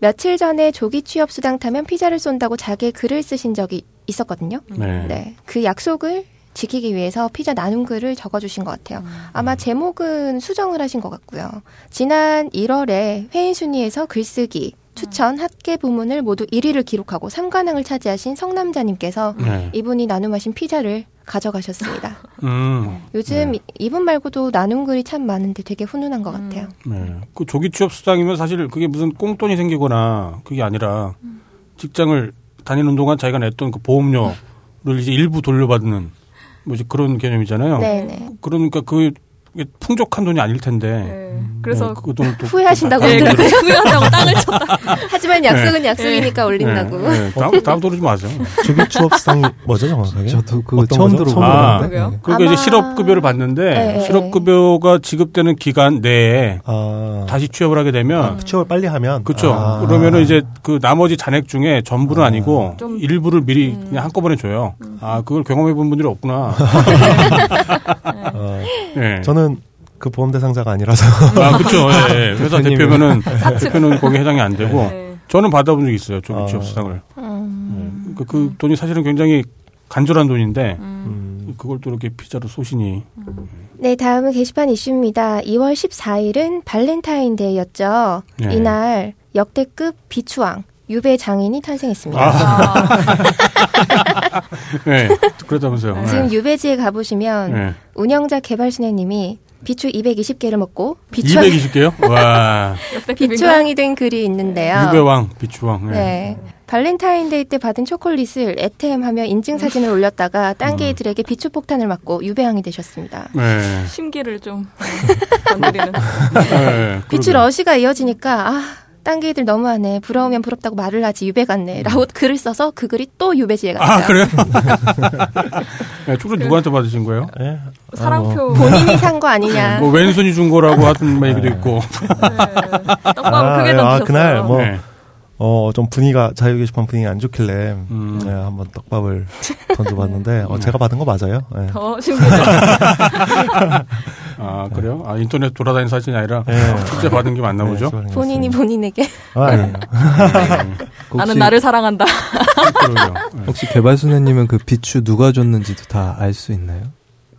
며칠 전에 조기 취업 수당 타면 피자를 쏜다고 자기의 글을 쓰신 적이 있었거든요. 네. 네. 그 약속을 지키기 위해서 피자 나눔 글을 적어주신 것 같아요. 아마 제목은 수정을 하신 것 같고요. 지난 1월에 회인 순위에서 글쓰기, 추천, 학계 부문을 모두 1위를 기록하고 3관왕을 차지하신 성남자님께서 네. 이분이 나눔하신 피자를 가져가셨습니다. 음. 요즘 이분 말고도 나눔 글이 참 많은데 되게 훈훈한 것 같아요. 네. 그 조기 취업 수당이면 사실 그게 무슨 꽁돈이 생기거나 그게 아니라 직장을 다니는 동안 자기가 냈던 그 보험료를 이제 일부 돌려받는 뭐 이제 그런 개념이잖아요. 네네. 그러니까 그 풍족한 돈이 아닐 텐데. 네. 그래서 네, 그또 후회하신다고 다- 그래서 후회한다고 땅을 쳤다. 하지만 약속은 약속이니까 올린다고. 네, 네. 다음, 다음 들어오지 마세요. 조기 취업상이 뭐죠 정확하게? 저도 어떤 처음 거죠? 들어보는데. 아. 그러니까 이제 실업급여를 받는데 네, 실업급여가 지급되는 기간 내에 아, 다시 취업을 하게 되면 취업을 빨리 하면 그렇죠. 아. 그러면은 이제 그 나머지 잔액 중에 전부는 아 니고 좀- 일부를 미리 그냥 한꺼번에 줘요. 아 그걸 경험해 본 분들이 없구나. 어, 예. 저는 그 보험 대상자가 아니라서 아 그렇죠. 예, 예. 회사 대표면은 대표는 거기 해당이 안 되고 네. 저는 받아본 적이 있어요. 조기 아. 취업 수당을. 음. 예. 그, 그 돈이 사실은 굉장히 간절한 돈인데 음, 그걸 또 이렇게 피자로 쏘시니. 네, 다음은 게시판 이슈입니다. 2월 14일은 발렌타인데이였죠. 네. 이날 역대급 비추왕 유배 장인이 탄생했습니다. 아. 네. 그렇다면서요. 지금 네. 유배지에 가보시면 네. 운영자 개발순애님이 비추 220개를 먹고 비추왕, 220개요? 와. 비추왕이 된 글이 있는데요. 유배왕, 비추왕. 네. 네. 발렌타인데이 때 받은 초콜릿을 득템하며 인증 사진을 올렸다가 딴 게이들에게 비추 폭탄을 맞고 유배왕이 되셨습니다. 네. 심기를 좀 건드리는. 네. 비추. 러시가 이어지니까 아, 딴 게이들 너무하네. 부러우면 부럽다고 말을 하지 유배 같네. 라고 글을 써서 그 글이 또 유배지에 갔어요. 아, 그래요? 네, 초콜릿 누구한테 받으신 거예요? 예. 사랑표. 본인이 산 거 아니냐. 뭐 왼손이 준 거라고 하던 얘기도 있고. 네. 떡밥을 아, 크게 예. 던지셨어요. 아, 그날 뭐 네. 어, 좀 분위기가 자유 게시판 분위기가 안 좋길래 음. 네, 한번 떡밥을 던져봤는데 어, 제가 받은 거 맞아요. 예. 더 심기를. 아, 그래요? 아, 인터넷 돌아다니는 사진이 아니라 예. 실제 받은 게 맞나 보죠? 네, 본인이 본인에게. 아, 아니에요. 나는 혹시, 나를 사랑한다. 네. 혹시 개발순애님은 그 비추 누가 줬는지도 다 알 수 있나요?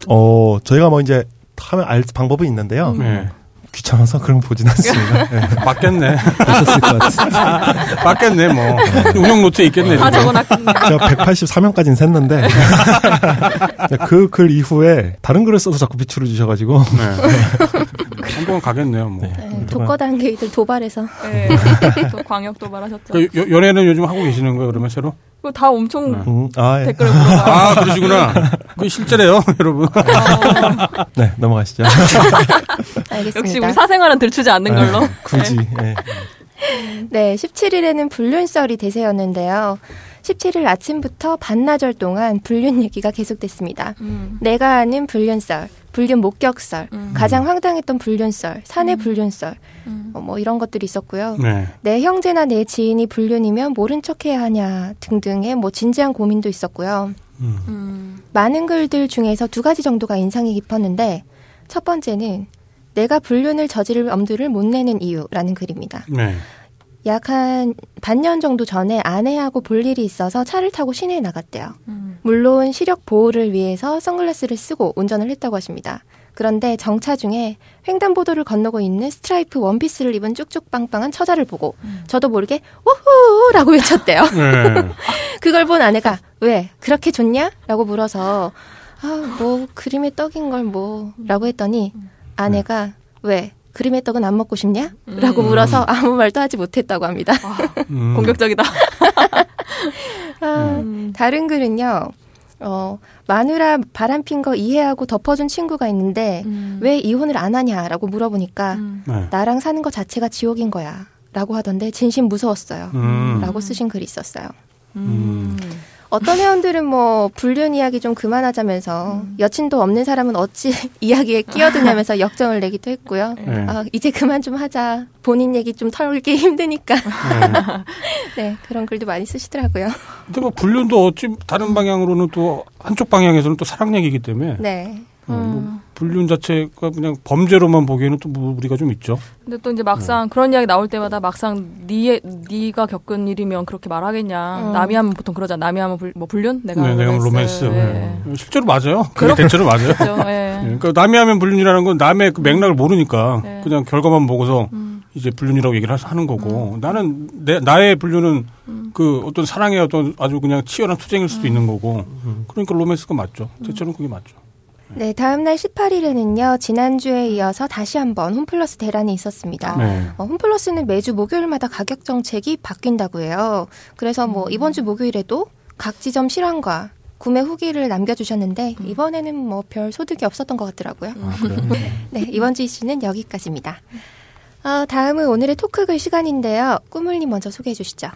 어, 저희가 뭐 이제 하면 알 방법은 있는데요. 네. 귀찮아서 그런 거 보진 않습니다. 예. 맞겠네. 보셨을 것 같은데. 맞겠네, 뭐. 운영 노트에 있겠네. 다 지금. 적어놨겠네. 제가 183명까지는 샜는데 그 글 이후에 다른 글을 써서 자꾸 비추를 주셔가지고 네. 한동안 가겠네요, 뭐. 네, 독거단 게이들 도발해서. 네. 또 광역 도발하셨죠. 그 여- 연애는 요즘 하고 계시는 거예요, 그러면 새로? 그거 다 엄청 네. 음, 아, 예. 댓글을 물어봐요. 아, 그러시구나. 그게 실제래요, 여러분. 네 넘어가시죠. 알겠습니다. 역시 우리 사생활은 들추지 않는 걸로. 네, 굳이 예. 네, 17일에는 불륜설이 대세였는데요. 17일 아침부터 반나절 동안 불륜 얘기가 계속됐습니다. 음. 내가 아는 불륜설, 불륜 목격설, 음. 가장 황당했던 불륜설, 사내 음. 불륜설, 음. 어, 뭐 이런 것들이 있었고요. 네. 내 형제나 내 지인이 불륜이면 모른 척해야 하냐 등등의 뭐 진지한 고민도 있었고요. 음. 음. 많은 글들 중에서 두 가지 정도가 인상이 깊었는데 첫 번째는 내가 불륜을 저지를 엄두를 못 내는 이유라는 글입니다. 네. 약 한 반년 정도 전에 아내하고 볼 일이 있어서 차를 타고 시내에 나갔대요. 음. 물론 시력 보호를 위해서 선글라스를 쓰고 운전을 했다고 하십니다. 그런데 정차 중에 횡단보도를 건너고 있는 스트라이프 원피스를 입은 쭉쭉 빵빵한 처자를 보고 저도 모르게 우후라고 외쳤대요. 네. 그걸 본 아내가 왜 그렇게 좋냐? 라고 물어서 아, 뭐 그림의 떡인 걸 뭐라고 했더니 아내가 왜 그림의 떡은 안 먹고 싶냐? 라고 물어서 아무 말도 하지 못했다고 합니다. 음. 공격적이다. 아, 다른 글은요. 어, 마누라 바람핀 거 이해하고 덮어준 친구가 있는데 왜 이혼을 안 하냐라고 물어보니까 네. 나랑 사는 거 자체가 지옥인 거야. 라고 하던데 진심 무서웠어요. 음. 라고 쓰신 글이 있었어요. 음. 어떤 회원들은 뭐 불륜 이야기 좀 그만하자면서 여친도 없는 사람은 어찌 이야기에 끼어드냐면서 역정을 내기도 했고요. 네. 아, 이제 그만 좀 하자. 본인 얘기 좀 털기 힘드니까. 네, 그런 글도 많이 쓰시더라고요. 근데 뭐 불륜도 어찌 다른 방향으로는 또 한쪽 방향에서는 또 사랑 얘기이기 때문에 네. 어, 뭐 불륜 자체가 그냥 범죄로만 보기에는 또 무리가 좀 있죠. 근데 또 이제 막상 그런 이야기 나올 때마다 막상 니 네가 겪은 일이면 그렇게 말하겠냐. 음. 남이 하면 보통 그러잖아. 남이 하면 불, 뭐 불륜? 내가 네, 내가 로맨스. 로맨스. 예. 네. 실제로 맞아요. 그게 대체로 맞아요. 예, 그러니까 남이 하면 불륜이라는 건 남의 그 맥락을 모르니까 네. 그냥 결과만 보고서 음. 이제 불륜이라고 얘기를 하- 하는 거고 나는 내 나의 불륜은 음. 그 어떤 사랑의 어떤 아주 그냥 치열한 투쟁일 수도 있는 거고 그러니까 로맨스가 맞죠. 대체로는 그게 맞죠. 네, 다음 날 18일에는요, 지난주에 이어서 다시 한번 홈플러스 대란이 있었습니다. 네. 어, 홈플러스는 매주 목요일마다 가격 정책이 바뀐다고 해요. 그래서 뭐 이번 주 목요일에도 각 지점 실황과 구매 후기를 남겨주셨는데 이번에는 뭐 별 소득이 없었던 것 같더라고요. 아, 그래요? 네, 이번 주 이슈는 여기까지입니다. 어, 다음은 오늘의 토크글 시간인데요. 꾸물님 먼저 소개해 주시죠.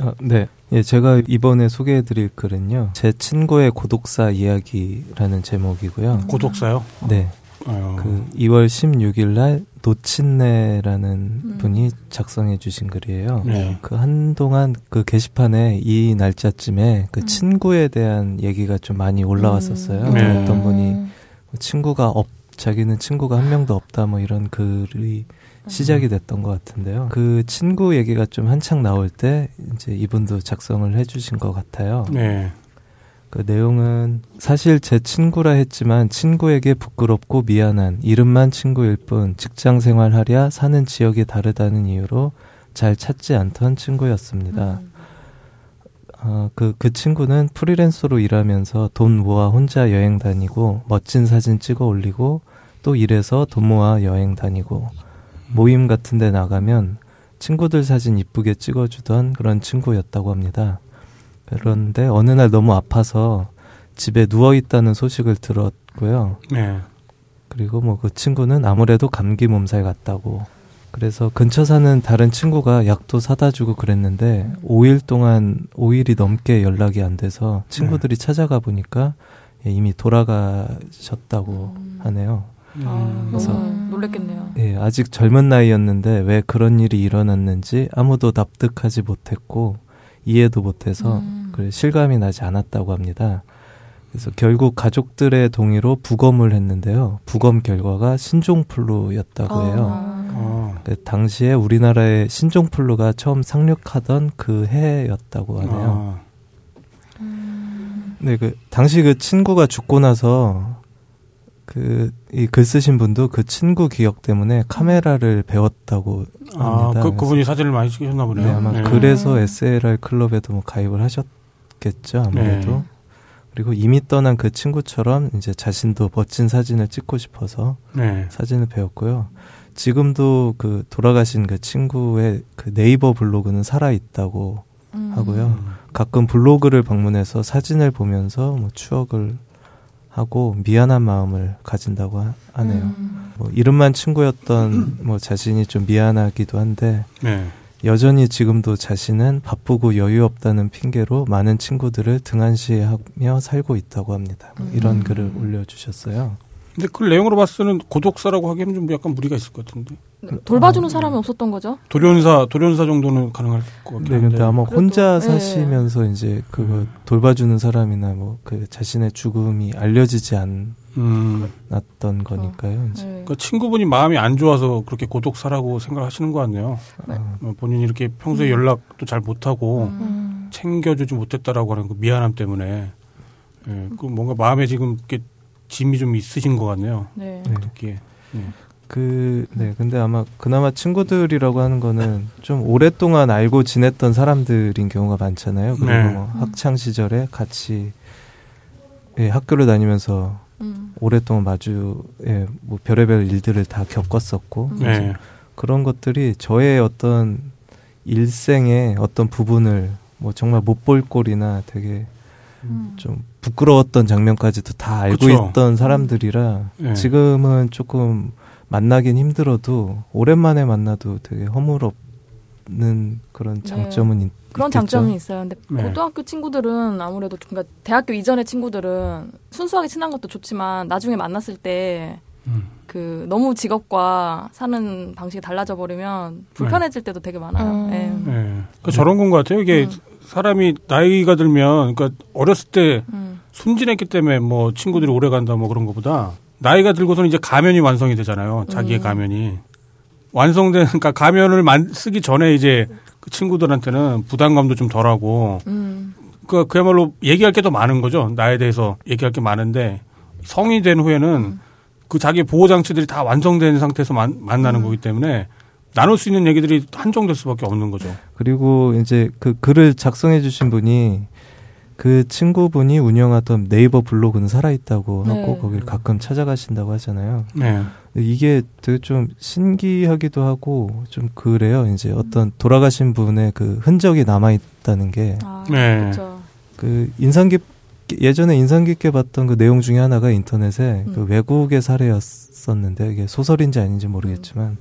아, 네. 예, 제가 이번에 소개해드릴 글은요. 제 친구의 고독사 이야기라는 제목이고요. 고독사요? 네. 어, 그 2월 16일 날 노친네라는 음. 분이 작성해 주신 글이에요. 네. 그 한동안 그 게시판에 이 날짜쯤에 그 친구에 대한 얘기가 좀 많이 올라왔었어요. 음. 네. 어떤 분이 친구가 없 자기는 친구가 한 명도 없다 뭐 이런 글이 시작이 됐던 것 같은데요. 그 친구 얘기가 좀 한창 나올 때 이제 이분도 작성을 해주신 것 같아요. 네. 그 내용은 사실 제 친구라 했지만 친구에게 부끄럽고 미안한 이름만 친구일 뿐 직장 생활하랴 사는 지역이 다르다는 이유로 잘 찾지 않던 친구였습니다. 어, 그, 그 친구는 프리랜서로 일하면서 돈 모아 혼자 여행 다니고 멋진 사진 찍어 올리고 또 일해서 돈 모아 여행 다니고 모임 같은 데 나가면 친구들 사진 이쁘게 찍어주던 그런 친구였다고 합니다. 그런데 어느 날 너무 아파서 집에 누워 있다는 소식을 들었고요. 네. 그리고 뭐 그 친구는 아무래도 감기 몸살 같다고. 그래서 근처 사는 다른 친구가 약도 사다 주고 그랬는데 5일 동안 5일이 넘게 연락이 안 돼서 친구들이 찾아가 보니까 예, 이미 돌아가셨다고 하네요. 아, 그래서 너무 놀랬겠네요. 예, 아직 젊은 나이였는데 왜 그런 일이 일어났는지 아무도 납득하지 못했고 이해도 못해서 음. 그래 실감이 나지 않았다고 합니다. 그래서 결국 가족들의 동의로 부검을 했는데요. 부검 결과가 신종플루였다고 해요. 어. 그 당시에 우리나라에 신종플루가 처음 상륙하던 그 해였다고 하네요. 아. 네, 그 당시 그 친구가 죽고 나서 그 이 글 쓰신 분도 그 친구 기억 때문에 카메라를 배웠다고 아, 합니다. 그, 그분이 사진을 많이 찍으셨나 보네요. 네, 아마 네. 그래서 SLR 클럽에도 뭐 가입을 하셨겠죠, 아무래도. 네. 그리고 이미 떠난 그 친구처럼 이제 자신도 멋진 사진을 찍고 싶어서 네. 사진을 배웠고요. 지금도 그 돌아가신 그 친구의 그 네이버 블로그는 살아 있다고 음. 하고요. 가끔 블로그를 방문해서 사진을 보면서 뭐 추억을 하고 미안한 마음을 가진다고 하, 하네요. 음. 뭐 이름만 친구였던 뭐 자신이 좀 미안하기도 한데 네. 여전히 지금도 자신은 바쁘고 여유 없다는 핑계로 많은 친구들을 등한시하며 살고 있다고 합니다. 뭐 이런 글을 올려주셨어요. 근데 그 내용으로 봤을 때는 고독사라고 하기에는 좀 약간 무리가 있을 것 같은데. 돌봐주는 사람이 없었던 거죠? 돌연사, 돌연사 정도는 가능할 것 같긴 네, 한데. 근데 아마 그래도, 혼자 예. 사시면서 이제 그거 돌봐주는 사람이나 뭐 그 자신의 죽음이 알려지지 음. 않았던 거니까요. 이제. 네. 그러니까 친구분이 마음이 안 좋아서 그렇게 고독사라고 생각하시는 것 같네요. 어, 본인이 이렇게 평소에 연락도 잘 못하고 음. 챙겨주지 못했다라고 하는 그 미안함 때문에 예, 그 뭔가 마음에 지금 이렇게 짐이 좀 있으신 것 같네요. 네. 듣기에. 네. 그, 네. 근데 아마 그나마 친구들이라고 하는 거는 좀 오랫동안 알고 지냈던 사람들인 경우가 많잖아요. 그리고 네. 뭐 학창 시절에 같이 예, 학교를 다니면서 음. 오랫동안 마주 예, 뭐 별의별 일들을 다 겪었었고 음. 네. 그런 것들이 저의 어떤 일생의 어떤 부분을 뭐 정말 못 볼 꼴이나 되게 음. 좀 부끄러웠던 장면까지도 다 알고 그쵸. 있던 사람들이라 네. 지금은 조금 만나긴 힘들어도 오랜만에 만나도 되게 허물없는 그런 네. 장점은 있, 그런 있겠죠. 장점이 있어요. 근데 네. 고등학교 친구들은 아무래도 좀 그러니까 대학교 이전의 친구들은 순수하게 친한 것도 좋지만 나중에 만났을 때 음. 그 너무 직업과 사는 방식이 달라져 버리면 불편해질 때도 되게 많아요. 음. 예. 네. 그러니까 저런 건 것 같아요. 이게 음. 사람이 나이가 들면, 그러니까 어렸을 때 음. 순진했기 때문에 뭐 친구들이 오래 간다 뭐 그런 것보다 나이가 들고서는 이제 가면이 완성이 되잖아요. 자기의 음. 가면이. 완성된, 그러니까 가면을 만, 쓰기 전에 이제 그 친구들한테는 부담감도 좀 덜하고, 음. 그, 그야말로 얘기할 게 더 많은 거죠. 나에 대해서 얘기할 게 많은데, 성이 된 후에는 음. 그 자기 보호장치들이 다 완성된 상태에서 만, 만나는 음. 거기 때문에 나눌 수 있는 얘기들이 한정될 수밖에 없는 거죠. 그리고 이제 그 글을 작성해 주신 분이 그 친구분이 운영하던 네이버 블로그는 살아있다고 네. 하고 거기를 가끔 찾아가신다고 하잖아요. 네. 이게 되게 좀 신기하기도 하고 좀 그래요. 이제 어떤 돌아가신 분의 그 흔적이 남아 있다는 게 아, 네. 그 인상 깊 예전에 인상 깊게 봤던 그 내용 중에 하나가 인터넷에 그 음. 외국의 사례였었는데 이게 소설인지 아닌지 모르겠지만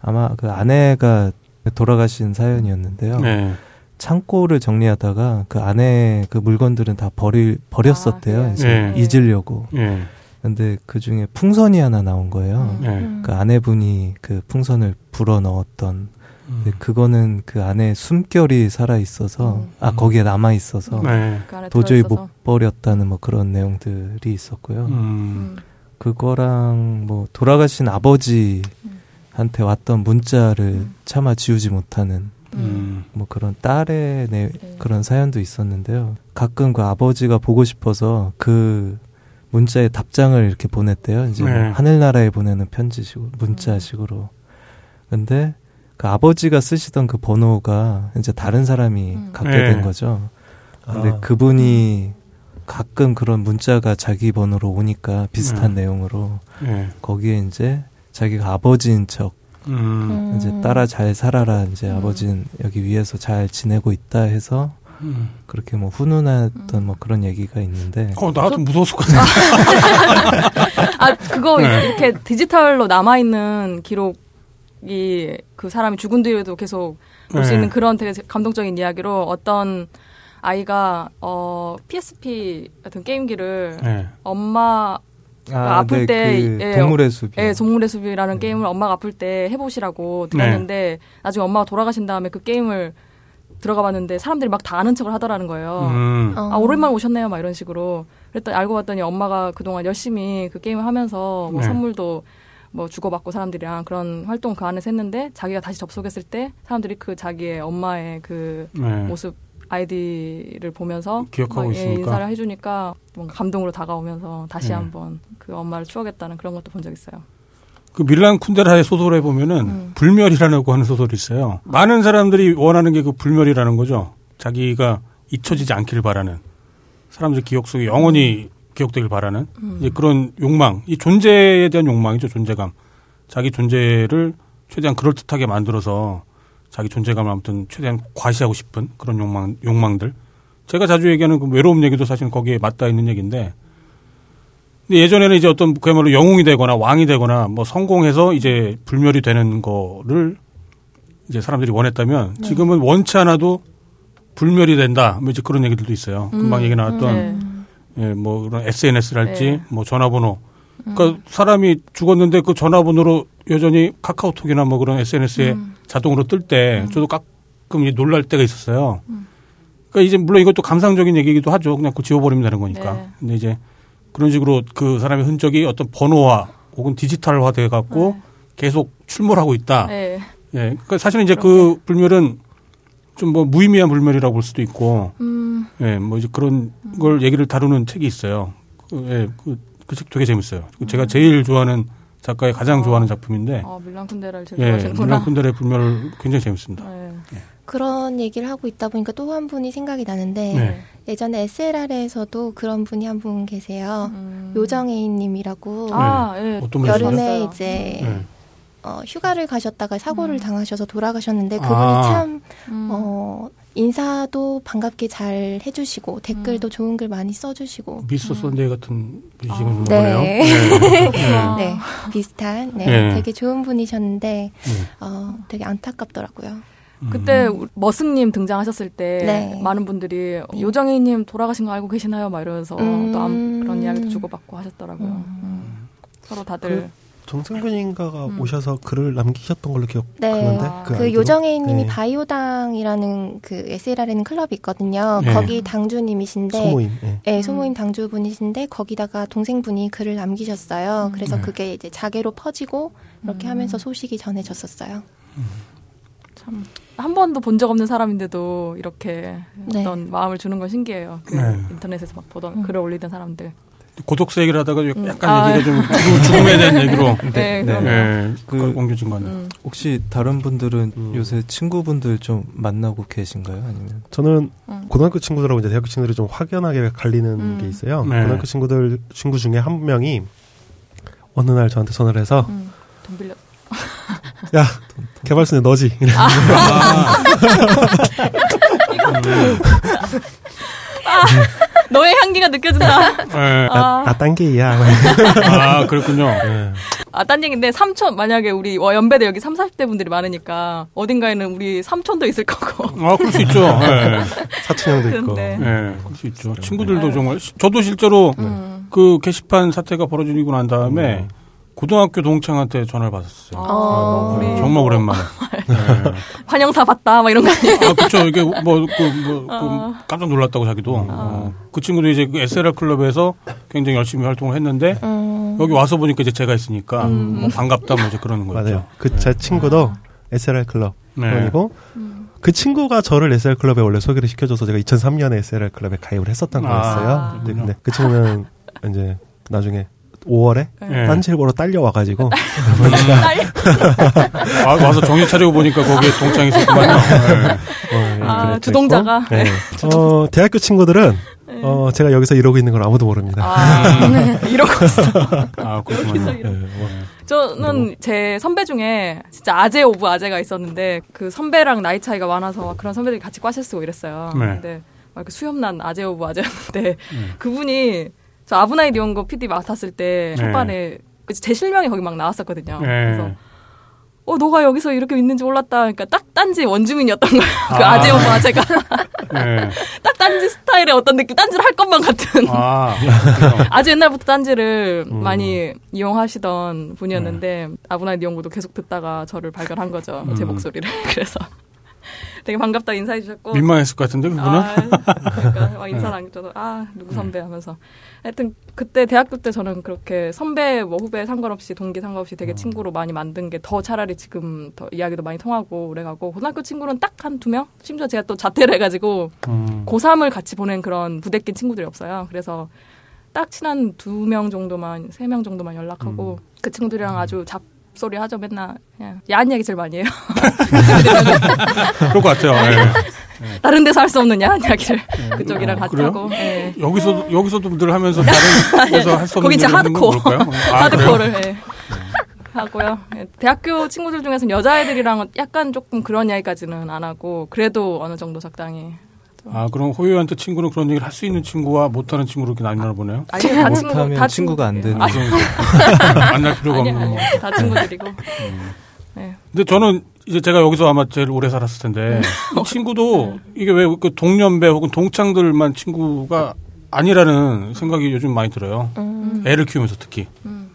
아마 그 아내가 돌아가신 사연이었는데요. 네. 창고를 정리하다가 그 안에 그 물건들은 다 버릴 버렸었대요. 아, 이제 네. 잊으려고. 예. 근데 그 중에 풍선이 하나 나온 거예요. 음. 네. 그 아내분이 그 풍선을 불어 넣었던 근데 그거는 그 안에 숨결이 살아 있어서 음. 아 거기에 남아 있어서 네. 도저히. 못 버렸다는 뭐 그런 내용들이 있었고요. 음. 음. 그거랑 뭐 돌아가신 아버지한테 왔던 문자를 음. 차마 지우지 못하는 음. 뭐 그런 딸의 내, 네. 그런 사연도 있었는데요. 가끔 그 아버지가 보고 싶어서 그 문자에 답장을 이렇게 보냈대요. 이제 뭐 네. 하늘나라에 보내는 편지식으로 문자식으로. 근데 그 아버지가 쓰시던 그 번호가 이제 다른 사람이 음. 갖게 네. 된 거죠. 근데 아. 그분이 가끔 그런 문자가 자기 번호로 오니까 비슷한 음. 내용으로 예. 거기에 이제 자기가 아버지인 척 음. 이제 딸아 잘 살아라 이제 음. 아버지는 여기 위에서 잘 지내고 있다 해서 음. 그렇게 뭐 훈훈했던 뭐 그런 얘기가 있는데 어, 나좀 무서웠을 것 같아. 아 그거 네. 이렇게 디지털로 남아 있는 기록이 그 사람이 죽은 뒤에도 계속 볼수 네. 있는 그런 되게 감동적인 이야기로 어떤 아이가 어 PSP 같은 게임기를 네. 엄마 아, 아플 때, 그 예, 동물의 숲이 예, 동물의 숲이라는 네. 게임을 엄마가 아플 때 해보시라고 네. 드렸는데 나중에 엄마가 돌아가신 다음에 그 게임을 들어가 봤는데 사람들이 막 다 아는 척을 하더라는 거예요. 음. 어. 아 오랜만에 오셨네요, 막 이런 식으로. 그랬더니 알고 봤더니 엄마가 그동안 열심히 그 게임을 하면서 뭐 네. 선물도 뭐 주고받고 사람들이랑 그런 활동 그 안에서 했는데 자기가 다시 접속했을 때 사람들이 그 자기의 엄마의 그 네. 모습 아이디를 보면서 기억하고 막, 예, 있으니까. 인사를 해주니까 뭔가 감동으로 다가오면서 다시 네. 한번 그 엄마를 추억했다는 그런 것도 본 적 있어요. 그 밀란 쿤데라의 소설에 보면은 음. 불멸이라고 하는 소설이 있어요. 많은 사람들이 원하는 게 그 불멸이라는 거죠. 자기가 잊혀지지 않기를 바라는 사람들 기억 속에 영원히 기억되길 바라는 음. 이제 그런 욕망, 이 존재에 대한 욕망이죠. 존재감. 자기 존재를 최대한 그럴 듯하게 만들어서 자기 존재감을 아무튼 최대한 과시하고 싶은 그런 욕망, 욕망들. 제가 자주 얘기하는 그 외로움 얘기도 사실 거기에 맞닿아 있는 얘기인데 근데 예전에는 이제 어떤 그야말로 영웅이 되거나 왕이 되거나 뭐 성공해서 이제 불멸이 되는 거를 이제 사람들이 원했다면 네. 지금은 원치 않아도 불멸이 된다. 뭐 이제 그런 얘기들도 있어요. 금방 음, 얘기 나왔던 네. 예, 뭐 그런 SNS랄지 네. 뭐 전화번호. 그러니까 사람이 죽었는데 그 전화번호로 여전히 카카오톡이나 뭐 그런 SNS에 음. 자동으로 뜰 때 저도 가끔 놀랄 때가 있었어요. 음. 그러니까 이제 물론 이것도 감상적인 얘기이기도 하죠. 그냥 그 지워버리면 되는 거니까. 네. 근데 이제 그런 식으로 그 사람의 흔적이 어떤 번호화 혹은 디지털화 돼 갖고 계속 출몰하고 있다. 네. 예. 그러니까 사실은 이제 그 불멸은 좀 뭐 무의미한 불멸이라고 볼 수도 있고, 음, 예, 뭐 이제 그런 걸 얘기를 다루는 책이 있어요. 그, 예, 그 그 책 되게 재밌어요. 제가 제일 좋아하는 작가의 가장 좋아하는 작품인데 어, 밀란 쿤데라를 제일 예, 좋아하시는구나. 밀란 쿤데라의 불멸 굉장히 재밌습니다. 네. 그런 얘기를 하고 있다 보니까 또 한 분이 생각이 나는데 네. 예전에 SLR에서도 그런 분이 한 분 계세요. 요정애인님이라고 아, 예. 어떤 분이시나요? 여름에. 이제 네. 어, 휴가를 가셨다가 사고를 당하셔서 돌아가셨는데 그분이 아. 참 음. 어, 인사도 반갑게 잘 해주시고 댓글도 좋은 글 많이 써주시고 미스터 썬데이 같은 분이신 네. 거네요. 네. 네. 네, 비슷한 네, 네. 되게 좋은 분이셨는데 네. 어, 되게 안타깝더라고요. 그때 우- 머슴님 등장하셨을 때 네. 많은 분들이 요정희님 돌아가신 거 알고 계시나요? 막 이러면서 음. 또 암- 그런 이야기도 주고받고 하셨더라고요. 음. 서로 다들 정승근인가가 음. 오셔서 글을 남기셨던 걸로 기억하는데 네, 그, 그, 아이디로. 요정애인님이 네. 바이오당이라는 그 SLR에는 클럽이 있거든요. 네. 거기 당주님이신데, 소모임, 네. 네, 소모임 당주분이신데 거기다가 동생분이 글을 남기셨어요. 그래서 네. 그게 이제 자개로 퍼지고 이렇게 하면서 소식이 전해졌었어요. 참한 번도 본 적 없는 사람인데도 이렇게 네. 어떤 마음을 주는 건 신기해요. 그 네. 인터넷에서 막 보던 글을 올리던 사람들. 고독사 얘기를 하다가 음. 약간 아. 얘기가 좀 죽음, 죽음에 대한 얘기로 네, 네. 네, 그- 옮겨진 거 같네요. 음. 혹시 다른 분들은 음. 요새 친구분들 좀 만나고 계신가요? 아니면 저는 음. 고등학교 친구들하고 이제 대학교 친구들이 좀 확연하게 갈리는 음. 게 있어요. 네. 고등학교 친구들 친구 중에 한 명이 어느 날 저한테 전화를 해서 음. 돈 빌려. 야 개발순에 너지. 이래. 너의 향기가 느껴진다. 네. 아. 나 딴게이야. 아, 그렇군요. 네. 아, 딴 얘기인데, 삼촌, 만약에 우리 어, 연배대 여기 3, 40대 분들이 많으니까, 어딘가에는 우리 삼촌도 있을 거고. 아, 그럴 수 있죠. 네. 사촌 형도 있고. 네, 그럴 수 있죠. 친구들도 정말 시- 저도 실제로 음. 그 게시판 사태가 벌어지고 난 다음에 고등학교 동창한테 전화를 받았어요. 아, 우리 정말 오랜만에. 네. 환영사 봤다, 막 이런 거 아니에요? 아, 그쵸. 이게 뭐, 그, 뭐, 그 어. 깜짝 놀랐다고 자기도. 어. 그 친구도 이제 그 SLR 클럽에서 굉장히 열심히 활동을 했는데 음, 여기 와서 보니까 이제 제가 있으니까 음. 뭐 반갑다 뭐 이제 그러는 거죠. 맞아요. 그제 친구도 SLR 클럽 네. 그리고 음. 그 친구가 저를 SLR 클럽에 원래 소개를 시켜줘서 제가 2003년에 SLR 클럽에 가입을 했었던 아, 거였어요. 근데, 근데 그 친구는 이제 나중에 5월에 네. 딴지일보로 딸려와가지고 아, 와서 정신 차리고 보니까 거기에 동창이 있었구만요. 네. 어, 아. 주동자가. 네. 어, 대학교 친구들은 어, 제가 여기서 이러고 있는 걸 아무도 모릅니다. 아, 이러고 있어. 아, 그렇구만요. 네, 뭐, 저는 제 선배 중에 진짜 아재 of 아재가 있었는데 그 선배랑 나이 차이가 많아서 그런 선배들이 같이 과실 쓰고 이랬어요. 네. 근데 막 이렇게 수염난 아재 of 아재였는데 그분이 저 아브나이 니온고 PD 맡았을 때 네. 초반에 제 실명이 거기 막 나왔었거든요. 네. 그래서 어 너가 여기서 이렇게 있는지 몰랐다. 그러니까 딱 딴지 원주민이었던. 그 아. 아재 of 아재가 네. 딱 딴지 스타일의 어떤 느낌, 딴지를 할 것만 같은. 아, 아주 옛날부터 딴지를 음. 많이 이용하시던 분이었는데 아브나이 니온고도 계속 듣다가 저를 발견한 거죠 제 음. 목소리를 그래서 되게 반갑다 인사해 주셨고 민망했을 것 같은데, 그분은? 아, 그러니까 막 인사를 안 줘도 아 누구 선배 하면서 하여튼 그때 대학교 때 저는 그렇게 선배 뭐 후배 상관없이 동기 상관없이 되게 친구로 많이 만든 게 더 차라리 지금 더 이야기도 많이 통하고 오래가고 고등학교 친구는 딱 한 두 명 심지어 제가 또 자퇴를 해가지고 음. 고3을 같이 보낸 그런 부대낀 친구들이 없어요. 그래서 딱 친한 두 명 정도만, 세 명 정도만 연락하고 그 친구들이랑 아주 잡 소리 하죠. 맨날 야한 얘기 제일 많이 해요. 그럴 것 같아요. 예. 다른 데서 할수 야한 이야기를 그쪽이랑 어, 같이? 하고. 예. 여기서도, 여기서도 늘 하면서 다른 데서 할 수 없는 거기 이제 하드코어. 아? 하드코어를 예. 하고요. 예. 대학교 친구들 중에서는 여자애들이랑 약간 조금 그런 이야기까지는 안 하고 그래도 어느 정도 적당히. 아, 그럼 호요한테 친구는 그런 얘기를 할 수 있는 친구와 못하는 친구로 이렇게 나뉘나 보네요. 아니, 다 친구, 못하면 다 친구가 안 되는. 아. 만날 필요가 아니, 없는 뭐. 아니, 다 친구들이고. 네. 근데 저는 이제 제가 여기서 아마 제일 오래 살았을 텐데 이 친구도 이게 왜 그 동년배 혹은 동창들만 친구가 아니라는 생각이 요즘 많이 들어요. 음. 애를 키우면서 특히 음.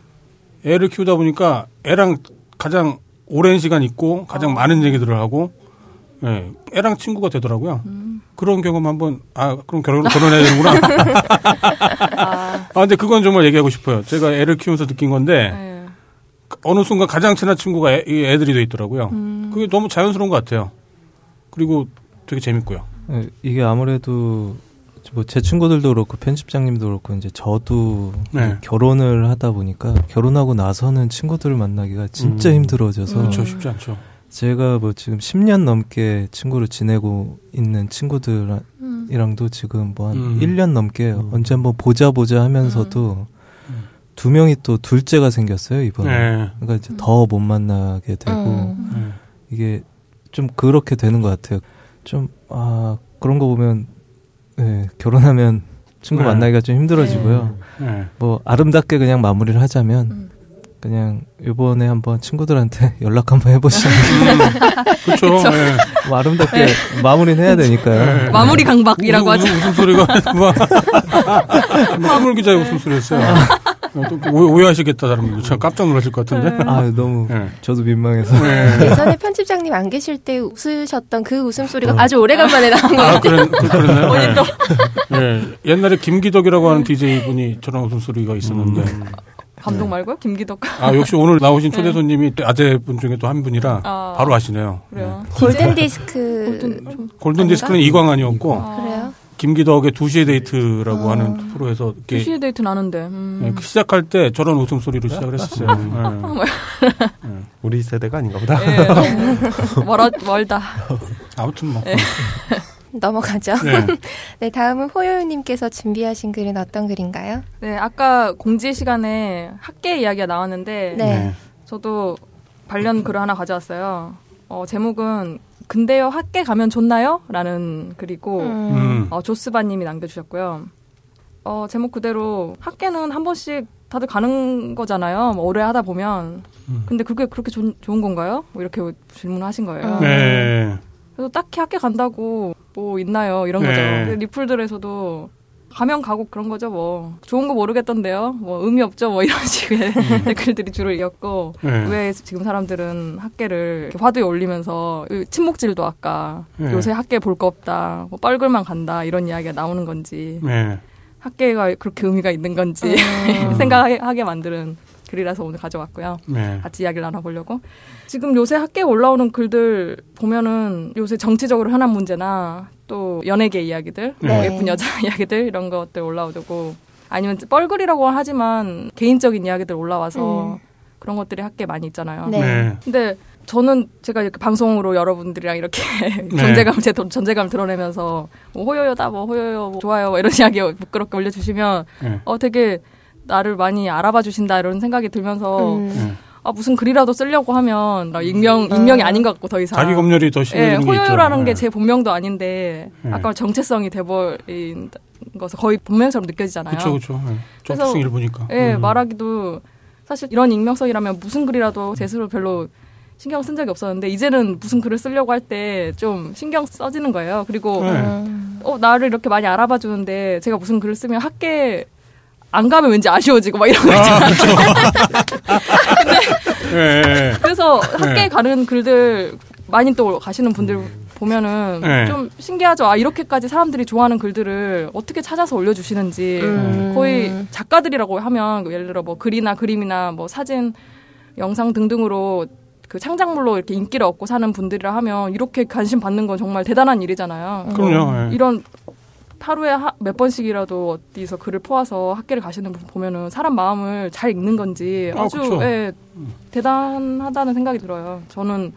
애를 키우다 보니까 애랑 가장 오랜 시간 있고 가장 어. 많은 얘기들을 하고 예, 애랑 친구가 되더라고요. 음. 그런 경험 한번 아 그럼 결혼 결혼해야 되는구나. 아, 아 근데 그건 정말 얘기하고 싶어요. 제가 애를 키우면서 느낀 건데 네. 어느 순간 가장 친한 친구가 애, 이 애들이 돼 있더라고요. 음. 그게 너무 자연스러운 것 같아요. 그리고 되게 재밌고요. 예, 이게 아무래도 뭐 제 친구들도 그렇고 편집장님도 그렇고 이제 저도 네. 결혼을 하다 보니까 결혼하고 나서는 친구들을 만나기가 진짜 음. 힘들어져서 그렇죠 쉽지 않죠. 제가 뭐 지금 10년 넘게 친구를 지내고 있는 친구들이랑도 음. 지금 뭐한 음. 1년 넘게 음. 언제 한번 보자 보자 하면서도 두 명이 또 둘째가 생겼어요 이번에. 네. 그러니까 이제 더 못 만나게 되고 음. 네. 이게 좀 그렇게 되는 것 같아요. 좀 아 그런 거 보면 네, 결혼하면 친구 네. 만나기가 좀 힘들어지고요. 네. 뭐 아름답게 그냥 마무리를 하자면 음. 그냥 이번에 한번 친구들한테 연락 한번 해보시면 그렇죠. 네. 뭐 아름답게 마무리는 해야 되니까요. 마무리 강박이라고 웃음, 하죠. 웃음, 웃음소리가 한물 기자의 웃음소리였어요. 또 오- 오해 하시겠다 다른 분들 참 깜짝 놀라실 것 같은데. 아 너무 네. 저도 민망해서. 네. 예전에 편집장님 안 계실 때 웃으셨던 그 웃음 소리가 아주 오래간만에 나온 것 아, 같아요. 그랬, 그, 그랬나요? 네. 네. 옛날에 김기덕이라고 하는 DJ 분이 저런 웃음 소리가 있었는데. 음. 감독 말고요? 김기덕. 아, 역시 오늘 나오신 초대 손님이 아재 분 중에 또 한 분이라 아. 바로 아시네요. 그래요. 골든 디스크 골든 좀 골든 디스크는 이광환이었고, 아. 그래요? 김기덕의 2시의 데이트라고 하는 프로에서 이렇게 두시에 데이트 나는데. 음. 네, 그 시작할 때 저런 웃음소리로 시작을 했었어요. 네. 우리 세대가 아닌가 보다. 예, 멀어, 멀다. 아무튼 뭐. 네. 넘어가죠. 네. 네, 다음은 호요님께서 준비하신 글은 어떤 글인가요? 네, 아까 공지 시간에 핫게 이야기가 나왔는데 네. 저도 관련 글을 하나 가져왔어요. 어, 제목은 근데요 학계 가면 좋나요? 라는 글이고 음. 음. 어, 조스바님이 남겨주셨고요. 어, 제목 그대로 학계는 한 번씩 다들 가는 거잖아요. 뭐 오래 하다 보면. 음. 근데 그게 그렇게 좋, 좋은 건가요? 뭐 이렇게 질문을 하신 거예요. 음. 네. 그래서 딱히 학교 간다고 뭐 있나요? 이런 네. 거죠. 리플들에서도 가면 가고 그런 거죠, 뭐. 좋은 거 모르겠던데요? 뭐, 의미 없죠? 뭐, 이런 식의 댓글들이 주로 이었고, 네. 왜 지금 사람들은 학계를 이렇게 화두에 올리면서, 이 침묵질도 아까, 네. 요새 학계 볼 거 없다, 뭐, 뻘글만 간다, 이런 이야기가 나오는 건지, 네. 학계가 그렇게 의미가 있는 건지, 음. 생각하게 만드는 글이라서 오늘 가져왔고요. 네. 같이 이야기를 나눠보려고. 지금 요새 학계에 올라오는 글들 보면은 요새 정치적으로 현안 문제나 또 연예계 이야기들, 뭐 네. 예쁜 여자 이야기들 이런 것들 올라오고 아니면 뻘글이라고 하지만 개인적인 이야기들 올라와서 음. 그런 것들이 학계에 많이 있잖아요. 네. 네. 근데 저는 제가 이렇게 방송으로 여러분들이랑 이렇게 네. 존재감 제 도- 존재감 드러내면서 뭐 호요요다 뭐 호요요 뭐 좋아요 뭐 이런 이야기 부끄럽게 올려주시면 네. 어 되게 나를 많이 알아봐 주신다 이런 생각이 들면서 음. 네. 아 무슨 글이라도 쓰려고 하면 나 익명 익명이 아닌 것 같고 더 이상 자기 검열이 더 예, 심해지는 게 있죠. 호요요라는 게 네. 제 본명도 아닌데 네. 아까 정체성이 돼버린 것은 거의 본명처럼 느껴지잖아요. 그쵸, 그쵸. 네. 그래서- 정체성 일부니까. 예, 음. 말하기도 사실 이런 익명성이라면 무슨 글이라도 제 스스로 별로 신경 쓴 적이 없었는데 이제는 무슨 글을 쓰려고 할 때 좀 신경 써지는 거예요. 그리고 네. 음. 어 나를 이렇게 많이 알아봐 주는데 제가 무슨 글을 쓰면 학계 안 가면 왠지 아쉬워지고 막 이런 거 있잖아요. 예, 예. 그래서 학계 네. 가는 글들 많이 또 가시는 분들 보면은 네. 좀 신기하죠. 아 이렇게까지 사람들이 좋아하는 글들을 어떻게 찾아서 올려주시는지 음. 거의 작가들이라고 하면 예를 들어 뭐 글이나 그림이나 뭐 사진, 영상 등등으로 그 창작물로 이렇게 인기를 얻고 사는 분들이라 하면 이렇게 관심 받는 건 정말 대단한 일이잖아요. 그럼요. 예. 이런 하루에 하- 몇 번씩이라도 어디서 글을 포와서 학계를 가시는 분 보면은 사람 마음을 잘 읽는 건지 아, 아주 그쵸. 예, 대단하다는 생각이 들어요. 저는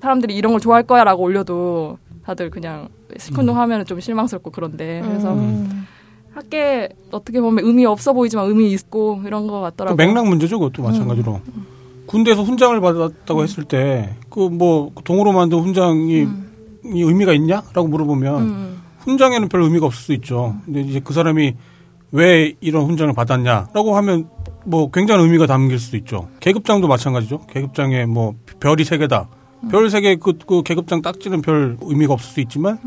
사람들이 이런 걸 좋아할 거야라고 올려도 다들 그냥 시큰둥 하면 좀 실망스럽고 그런데 그래서 음. 학계 어떻게 보면 의미 없어 보이지만 의미 있고 이런 것그 같더라고요. 맥락 문제죠, 그것도 마찬가지로. 군대에서 훈장을 받았다고 했을 때, 그 뭐, 동으로 만든 훈장이 이 의미가 있냐?라고 물어보면, 음. 훈장에는 별 의미가 없을 수 있죠. 근데 이제 그 사람이 왜 이런 훈장을 받았냐라고 하면, 뭐, 굉장한 의미가 담길 수도 있죠. 계급장도 마찬가지죠. 계급장에 뭐, 별이 세 개다. 별세 개 그, 그 계급장 딱지는 별 의미가 없을 수 있지만,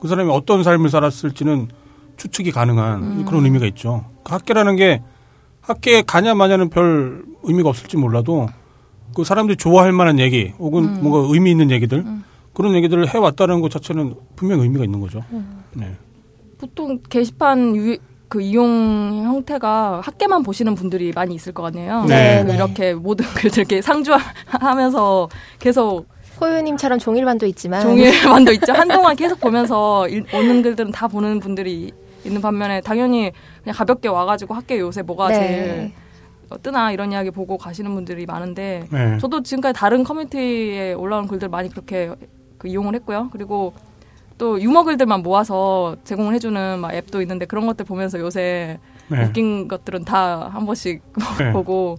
그 사람이 어떤 삶을 살았을지는 추측이 가능한 그런 의미가 있죠. 그 학계라는 게 학계에 가냐 마냐는 별 의미가 없을지 몰라도 그 사람들이 좋아할 만한 얘기 혹은 뭔가 의미 있는 얘기들 그런 얘기들을 해왔다는 것 자체는 분명 의미가 있는 거죠. 네. 보통 게시판 유, 그 이용 형태가 학계만 보시는 분들이 많이 있을 것 같네요. 네. 그 이렇게 모든 글들 이렇게 상주하면서 계속 호요님처럼 종일반도 있지만 종일반도 있죠. 한동안 계속 보면서 일- 오는 글들은 다 보는 분들이 있는 반면에 당연히 그냥 가볍게 와가지고 학교에 요새 뭐가 네. 제일 어, 뜨나 이런 이야기 보고 가시는 분들이 많은데 네. 저도 지금까지 다른 커뮤니티에 올라온 글들 많이 그렇게 그 이용을 했고요. 그리고 또 유머 글들만 모아서 제공을 해주는 막 앱도 있는데 그런 것들 보면서 요새 네. 웃긴 것들은 다 한 번씩 네. 보고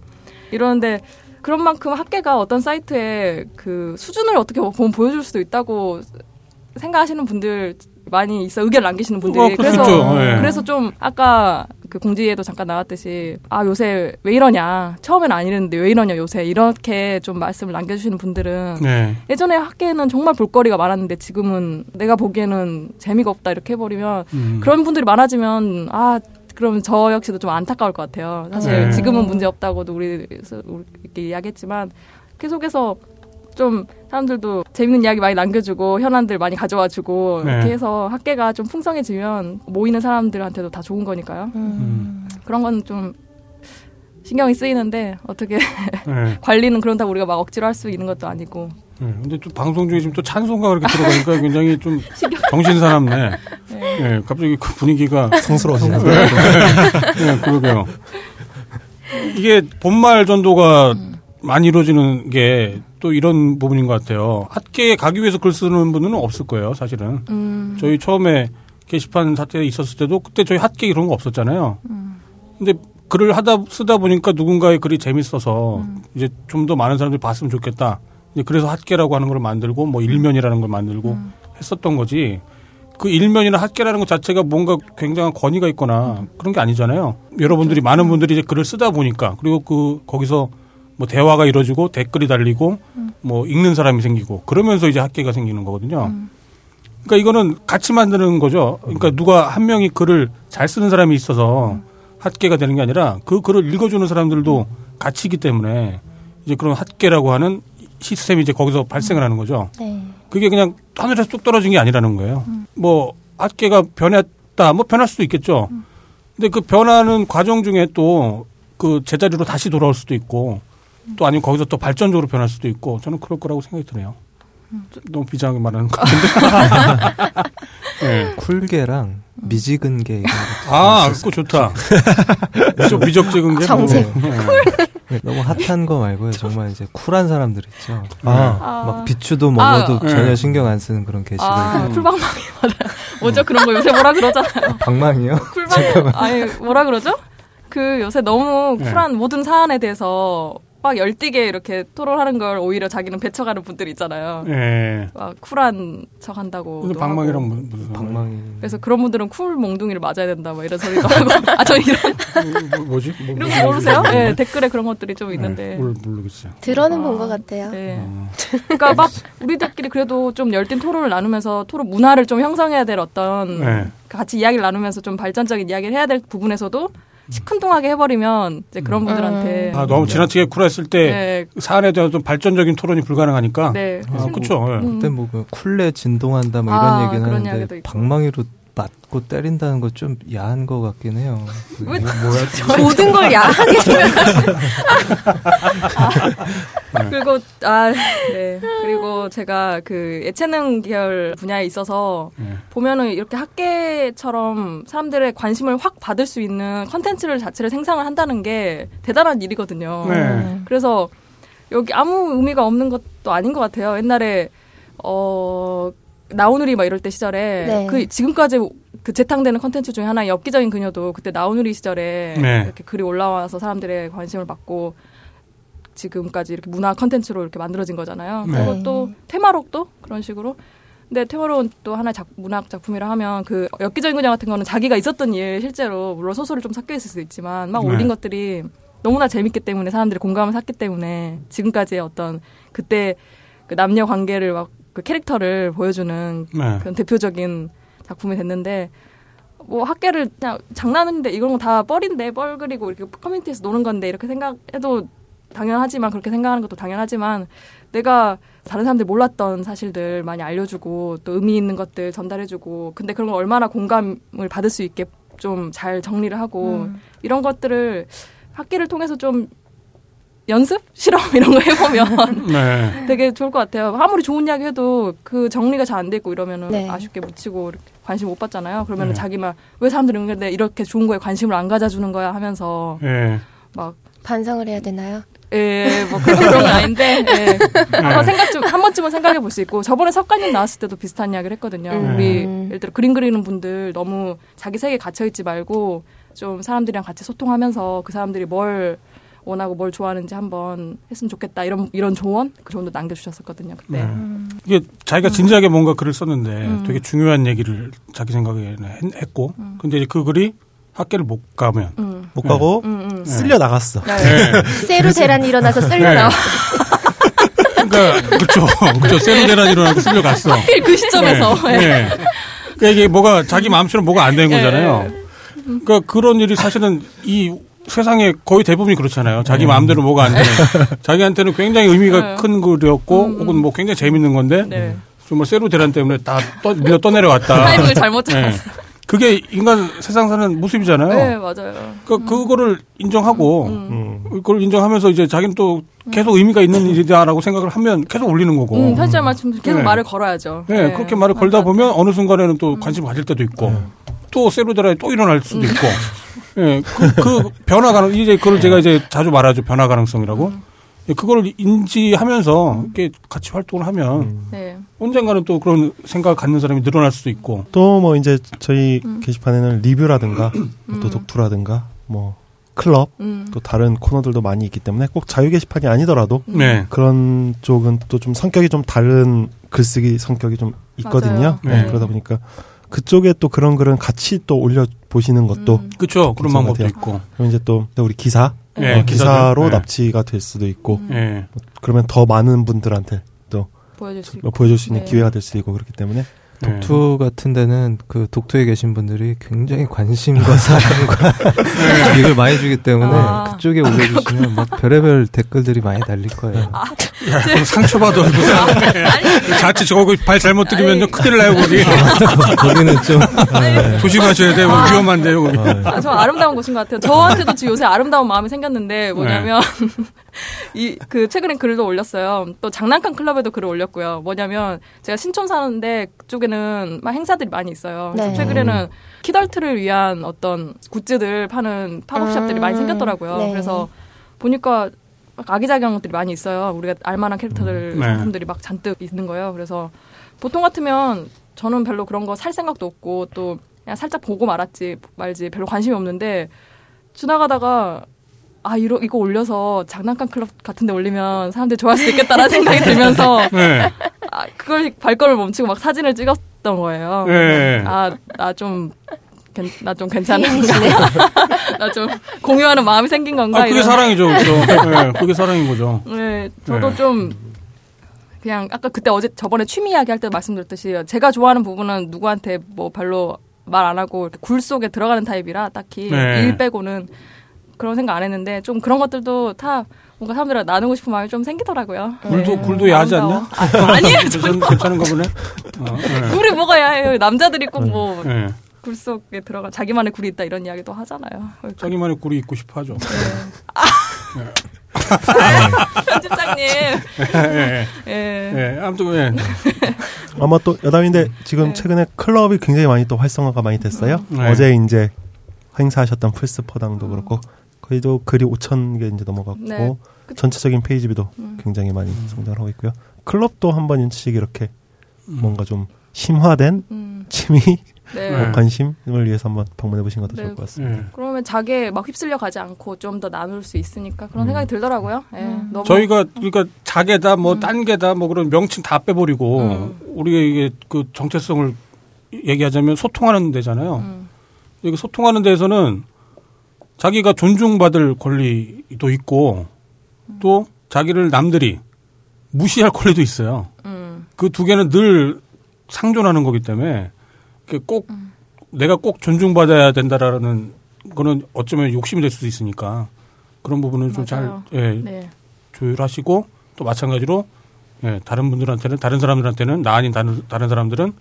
이러는데 그런 만큼 학계가 어떤 사이트에 그 수준을 어떻게 보면 보여줄 수도 있다고 생각하시는 분들 많이 있어 의견 남기시는 분들이 어, 그래서. 네. 그래서 좀 아까 그 공지에도 잠깐 나왔듯이 아 요새 왜 이러냐 처음엔 안 이랬는데 왜 이러냐 요새 이렇게 좀 말씀을 남겨주시는 분들은 네. 예전에 학계에는 정말 볼거리가 많았는데 지금은 내가 보기에는 재미가 없다 이렇게 해버리면 음. 그런 분들이 많아지면 아 그럼 저 역시도 좀 안타까울 것 같아요. 사실 네. 지금은 문제 없다고도 우리 우리 이렇게 이야기했지만 계속해서 좀 사람들도 재밌는 이야기 많이 남겨주고 현안들 많이 가져와주고 네. 이렇게 해서 학계가 좀 풍성해지면 모이는 사람들한테도 다 좋은 거니까요. 음. 그런 건 좀 신경이 쓰이는데 어떻게 네. 관리는 그런다고 우리가 막 억지로 할 수 있는 것도 아니고 네. 근데 또 방송 중에 지금 또 찬송가 그렇게 들어가니까 굉장히 좀 정신 사납네. 네. 갑자기 그 분위기가 성스러워지네. 네. 네, 그러게요. 이게 본말 전도가 많이 이루어지는 게 또 이런 부분인 것 같아요. 학계에 가기 위해서 글 쓰는 분은 없을 거예요, 사실은. 음. 저희 처음에 게시판 사태 있었을 때도 그때 저희 학계 이런 거 없었잖아요. 근데 글을 하다 쓰다 보니까 누군가의 글이 재밌어서 이제 좀 더 많은 사람들이 봤으면 좋겠다. 이제 그래서 학계라고 하는 걸 만들고 뭐 일면이라는 걸 만들고 했었던 거지. 그 일면이나 학계라는 것 자체가 뭔가 굉장한 권위가 있거나 그런 게 아니잖아요. 여러분들이 많은 분들이 이제 글을 쓰다 보니까 그리고 그 거기서 뭐 대화가 이루어지고 댓글이 달리고 뭐 읽는 사람이 생기고 그러면서 이제 학계가 생기는 거거든요. 그러니까 이거는 같이 만드는 거죠. 그러니까 누가 한 명이 글을 잘 쓰는 사람이 있어서 학계가 되는 게 아니라 그 글을 읽어주는 사람들도 같이기 때문에 이제 그런 학계라고 하는 시스템이 이제 거기서 발생을 하는 거죠. 네. 그게 그냥 하늘에서 뚝 떨어진 게 아니라는 거예요. 뭐 학계가 변했다, 뭐 변할 수도 있겠죠. 근데 그 변하는 과정 중에 또 그 제자리로 다시 돌아올 수도 있고 또 아니면 거기서 또 발전적으로 변할 수도 있고 저는 그럴 거라고 생각이 드네요. 너무 비장하게 말하는 것 같은데. 네. 쿨게랑 미지근게 이런 거. 아, 그거 좋다. 미적, 미적 적은 게. 정색. 뭐. 네. 네, 너무 핫한 거 말고요. 정말 이제 쿨한 사람들 있죠. 아. 아. 막 비추도 먹어도 아. 전혀 네. 신경 안 쓰는 그런 게시글. 아, 풀방망이 맞아요. 뭐죠? 그런 거 요새 뭐라 그러잖아요. 방망이요? 풀방 아니 뭐라 그러죠? 그 요새 너무 네. 쿨한 모든 사안에 대해서 막 열띠게 이렇게 토론하는 걸 오히려 자기는 배척하는 분들 있잖아요. 예. 막 쿨한 척 한다고. 뭐- 무슨. 방망이. 그래서 그런 분들은 쿨 몽둥이를 맞아야 된다 뭐 이런 소리도 하고. 아, 저 이런, 뭐, 뭐지? 뭐, 이런 무슨 거 모르세요? 얘기지? 네, 댓글에 그런 것들이 좀 네, 있는데. 모르, 모르겠어요. 들어는 본것 같아요. 네. 그러니까 막 우리들끼리 그래도 좀 열띤 토론을 나누면서 토론 문화를 좀 형성해야 될 어떤 네. 같이 이야기를 나누면서 좀 발전적인 이야기를 해야 될 부분에서도 시큰둥하게 해버리면 이제 그런 분들한테 아, 너무 지나치게 쿨했을 때 네. 사안에 대한 좀 발전적인 토론이 불가능하니까. 네. 아, 그렇죠. 예. 음. 그때 뭐 그 쿨내 진동한다 뭐 이런 아, 얘기는 그런 하는데 이야기도 있고. 방망이로 맞고 때린다는 거 좀 야한 거 같긴 해요. 뭐야? 모든 걸 야하게 그리고 아 네. 그리고 제가 그 예체능 계열 분야에 있어서 네. 보면은 이렇게 학계처럼 사람들의 관심을 확 받을 수 있는 컨텐츠를 자체를 생산을 한다는 게 대단한 일이거든요. 네. 그래서 여기 아무 의미가 없는 것도 아닌 것 같아요. 옛날에 어 나오누리 막 이럴 때 시절에 네. 그 지금까지 그 재탕되는 컨텐츠 중에 하나 엽기적인 그녀도 그때 나오누리 시절에 네. 이렇게 글이 올라와서 사람들의 관심을 받고 지금까지 이렇게 문화 컨텐츠로 이렇게 만들어진 거잖아요. 네. 그리고 또 테마록도 그런 식으로. 근데 테마록은 또 하나의 작, 문학 작품이라 하면 그 엽기적인 그녀 같은 거는 자기가 있었던 일 실제로 물론 소설이 좀 섞여 있을 수 있지만 막 네. 올린 것들이 너무나 재밌기 때문에 사람들이 공감을 샀기 때문에 지금까지의 어떤 그때 그 남녀 관계를 막 그 캐릭터를 보여주는 네. 그런 대표적인 작품이 됐는데 뭐 학계를 그냥 장난인데 이건 다 뻘인데 뻘 그리고 이렇게 커뮤니티에서 노는 건데 이렇게 생각해도 당연하지만 그렇게 생각하는 것도 당연하지만 내가 다른 사람들이 몰랐던 사실들 많이 알려주고 또 의미 있는 것들 전달해주고 근데 그런 걸 얼마나 공감을 받을 수 있게 좀 잘 정리를 하고 음. 이런 것들을 학기를 통해서 좀 연습 실험 이런 거 해보면 네. 되게 좋을 것 같아요. 아무리 좋은 이야기 해도 그 정리가 잘안돼 있고 이러면은 네. 아쉽게 묻히고 이렇게 관심 못 받잖아요. 그러면은 네. 자기만 왜 사람들이 근데 이렇게 좋은 거에 관심을 안 가져주는 거야 하면서 예. 막 반성을 해야 되나요? 예, 뭐 그런 그런 건 아닌데 예. 한번 생각 좀 한 번쯤은 생각해 볼 수 있고 저번에 석가님 나왔을 때도 비슷한 이야기를 했거든요. 음. 우리 예를 들어 그림 그리는 분들 너무 자기 세계에 갇혀 있지 말고 좀 사람들이랑 같이 소통하면서 그 사람들이 뭘 원하고 뭘 좋아하는지 한번 했으면 좋겠다 이런 이런 조언 그 정도 남겨주셨었거든요 그때. 네. 이게 자기가 진지하게 뭔가 글을 썼는데 음. 되게 중요한 얘기를 자기 생각에는 했- 했고 근데 이제 그 글이 학교를 못 가면 음. 못 가고 음, 음. 쓸려 나갔어. 네. 네. 세로 대란이 일어나서 쓸려 네. 나와. 그러니까 그렇죠. 그렇죠. 세로대란 일어나고 쓸려 갔어. 하필 그 시점에서. 네. 네. 그러니까 이게 뭐가 자기 마음처럼 뭐가 안 되는 네. 거잖아요. 그러니까 그런 일이 사실은 이 세상에 거의 대부분이 그렇잖아요. 자기 마음대로 뭐가 안 되는. 자기한테는 굉장히 의미가 네. 큰 글이었고 혹은 뭐 굉장히 재밌는 건데 네. 정말 세로 대란 때문에 다 떠, 밀려 떠내려왔다. 타이밍을 잘못 네. 잡았어. 그게 인간 세상 사는 모습이잖아요. 네 맞아요. 그러니까 그거를 인정하고 음. 그걸 인정하면서 이제 자기는 또 계속 의미가 있는 일이다라고 생각을 하면 계속 올리는 거고. 음, 편집자 말씀 계속 네. 말을 걸어야죠. 네, 그렇게 말을 걸다 보면 어느 순간에는 또 음. 관심 가질 때도 있고 또 세로드라에 또 일어날 수도 있고. 예, 그, 그 변화 가능 이제 그걸 제가 이제 자주 말하죠 변화 가능성이라고. 예, 그걸 인지하면서 이렇게 같이 활동을 하면 네. 언젠가는 또 그런 생각을 갖는 사람이 늘어날 수도 있고. 또 뭐 이제 저희 음. 게시판에는 리뷰라든가 또 독투라든가 뭐 클럽 음. 또 다른 코너들도 많이 있기 때문에 꼭 자유 게시판이 아니더라도 네. 그런 쪽은 또 좀 성격이 좀 다른 글쓰기 성격이 좀 있거든요. 네, 네. 그러다 보니까 그쪽에 또 그런 글은 같이 또 올려 보시는 것도 음. 그렇죠. 그런 방법도 것 있고. 그리고 이제 또 우리 기사 예, 어, 기사로. 예. 납치가 될 수도 있고 예. 그러면 더 많은 분들한테 또 보여줄 수 어, 있고. 보여줄 수 있는 네. 기회가 될 수도 있고 그렇기 때문에 예. 독투 같은 데는 그 독투에 계신 분들이 굉장히 관심과 사랑과 이걸 많이 주기 때문에 아. 그쪽에 올려주시면 막 별의별 댓글들이 많이 달릴 거예요. 야, 그럼 상처받아. 자칫 저거 발 잘못 들이면 큰일 나요, 거기. 거기는 좀 조심하셔야 돼요. 위험한데요, 거기. 아, 저 아름다운 곳인 것 같아요. 저한테도 지금 요새 아름다운 마음이 생겼는데 뭐냐면 이 그 최근에 글도 올렸어요. 또 장난감 클럽에도 글을 올렸고요. 뭐냐면 제가 신촌 사는데 그쪽에는 막 행사들이 많이 있어요. 그래서 네. 최근에는 키덜트를 위한 어떤 굿즈들 파는 팝업샵들이 많이 음, 생겼더라고요. 네. 그래서 보니까 막 아기자기한 것들이 많이 있어요. 우리가 알만한 캐릭터들 네. 상품들이 막 잔뜩 있는 거예요. 그래서 보통 같으면 저는 별로 그런 거 살 생각도 없고 또 그냥 살짝 보고 말았지 말지 별로 관심이 없는데 지나가다가 아 이러 이거 올려서 장난감 클럽 같은데 올리면 사람들이 좋아할 수도 있겠다라는 생각이 들면서 네. 아 그걸 발걸음을 멈추고 막 사진을 찍었던 거예요. 네. 아나좀 나좀 괜찮은가? 나 좀 공유하는 마음이 생긴 건가? 아, 그게 이런. 사랑이죠, 그죠. 네, 그게 사랑인 거죠. 네, 저도 네. 좀 그냥 아까 그때 어제 저번에 취미 이야기 할 때 말씀드렸듯이 제가 좋아하는 부분은 누구한테 뭐 별로 말 안 하고 굴 속에 들어가는 타입이라 딱히 네. 일 빼고는 그런 생각 안 했는데 좀 그런 것들도 다 뭔가 사람들이랑 나누고 싶은 마음이 좀 생기더라고요. 굴도, 네. 굴도 야하지. 않냐? 아, 아니에요. 괜찮, 괜찮은가 보네. 어, 네. 굴이 뭐가 야해요. 남자들이 꼭뭐굴 네. 속에 들어가 자기만의 굴이 있다 이런 이야기도 하잖아요. 자기만의 굴이 있고 싶어 하죠. 편집장님. 예, 예. 예. 아무튼, 예. 아마 또 여담인데 지금 네. 최근에 클럽이 굉장히 많이 또 활성화가 많이 됐어요. 네. 어제 이제 행사하셨던 플스포당도 그렇고 거기도 글이 5천 개 이제 넘어갔고 네. 전체적인 page view도 음. 굉장히 많이 성장을 하고 있고요. 클럽도 한 번씩 이렇게 뭔가 좀 심화된 음. 취미 네. 뭐 관심을 위해서 한번 방문해 보신 것도 네. 좋을 것 같습니다. 예. 그러면 자기에 막 휩쓸려 가지 않고 좀 더 나눌 수 있으니까 그런 음. 생각이 들더라고요. 예. 너무 저희가 그러니까 자개다 뭐 딴개다 뭐 그런 명칭 다 빼버리고 음. 우리가 이게 그 정체성을 얘기하자면 소통하는 데잖아요. 음. 이게 소통하는 데에서는 자기가 존중받을 권리도 있고 또 자기를 남들이 무시할 권리도 있어요. 음. 그두 개는 늘 상존하는 거기 때문에 꼭 음. 내가 꼭 존중받아야 된다라는 거는 어쩌면 욕심이 될 수도 있으니까 그런 부분은 좀 잘. 예, 네. 조율하시고 또 마찬가지로 예, 다른 분들한테는 다른 사람들한테는 나 아닌 다른 다른 사람들은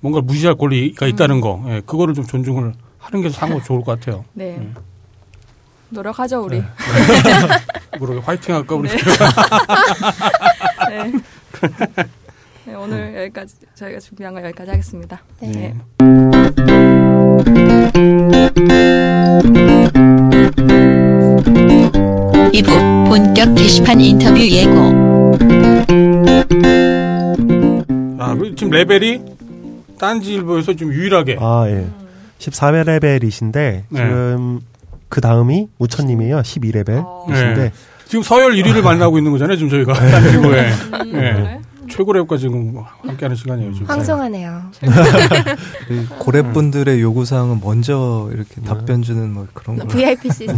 뭔가 무시할 권리가 음. 있다는 거 예, 그거를 좀 존중을 하는 게 상호 좋을 것 같아요. 네. 음. 노력하죠, 우리. 네. 뭐라고 화이팅 할까 우리. 네. 네. 네, 오늘 여기까지 저희가 준비한 거 여기까지 하겠습니다. 네. 이부 본격 게시판 인터뷰 예고. 아, 그 지금 레벨이 딴지일보에서 좀 유일하게 아, 예. 14레벨이신데 네. 지금 그 다음이 우천님이에요. 12레벨이신데 네. 지금 서열 1위를 만나고 있는 거잖아요. 지금 저희가 네. 딴지일보에 음, 예. 최고 랩과 지금 함께하는 시간이에요. 지금. 황송하네요. 이 고래분들의 요구 사항은 먼저 이렇게 답변 주는 뭐 그런 거. VIP 시스템.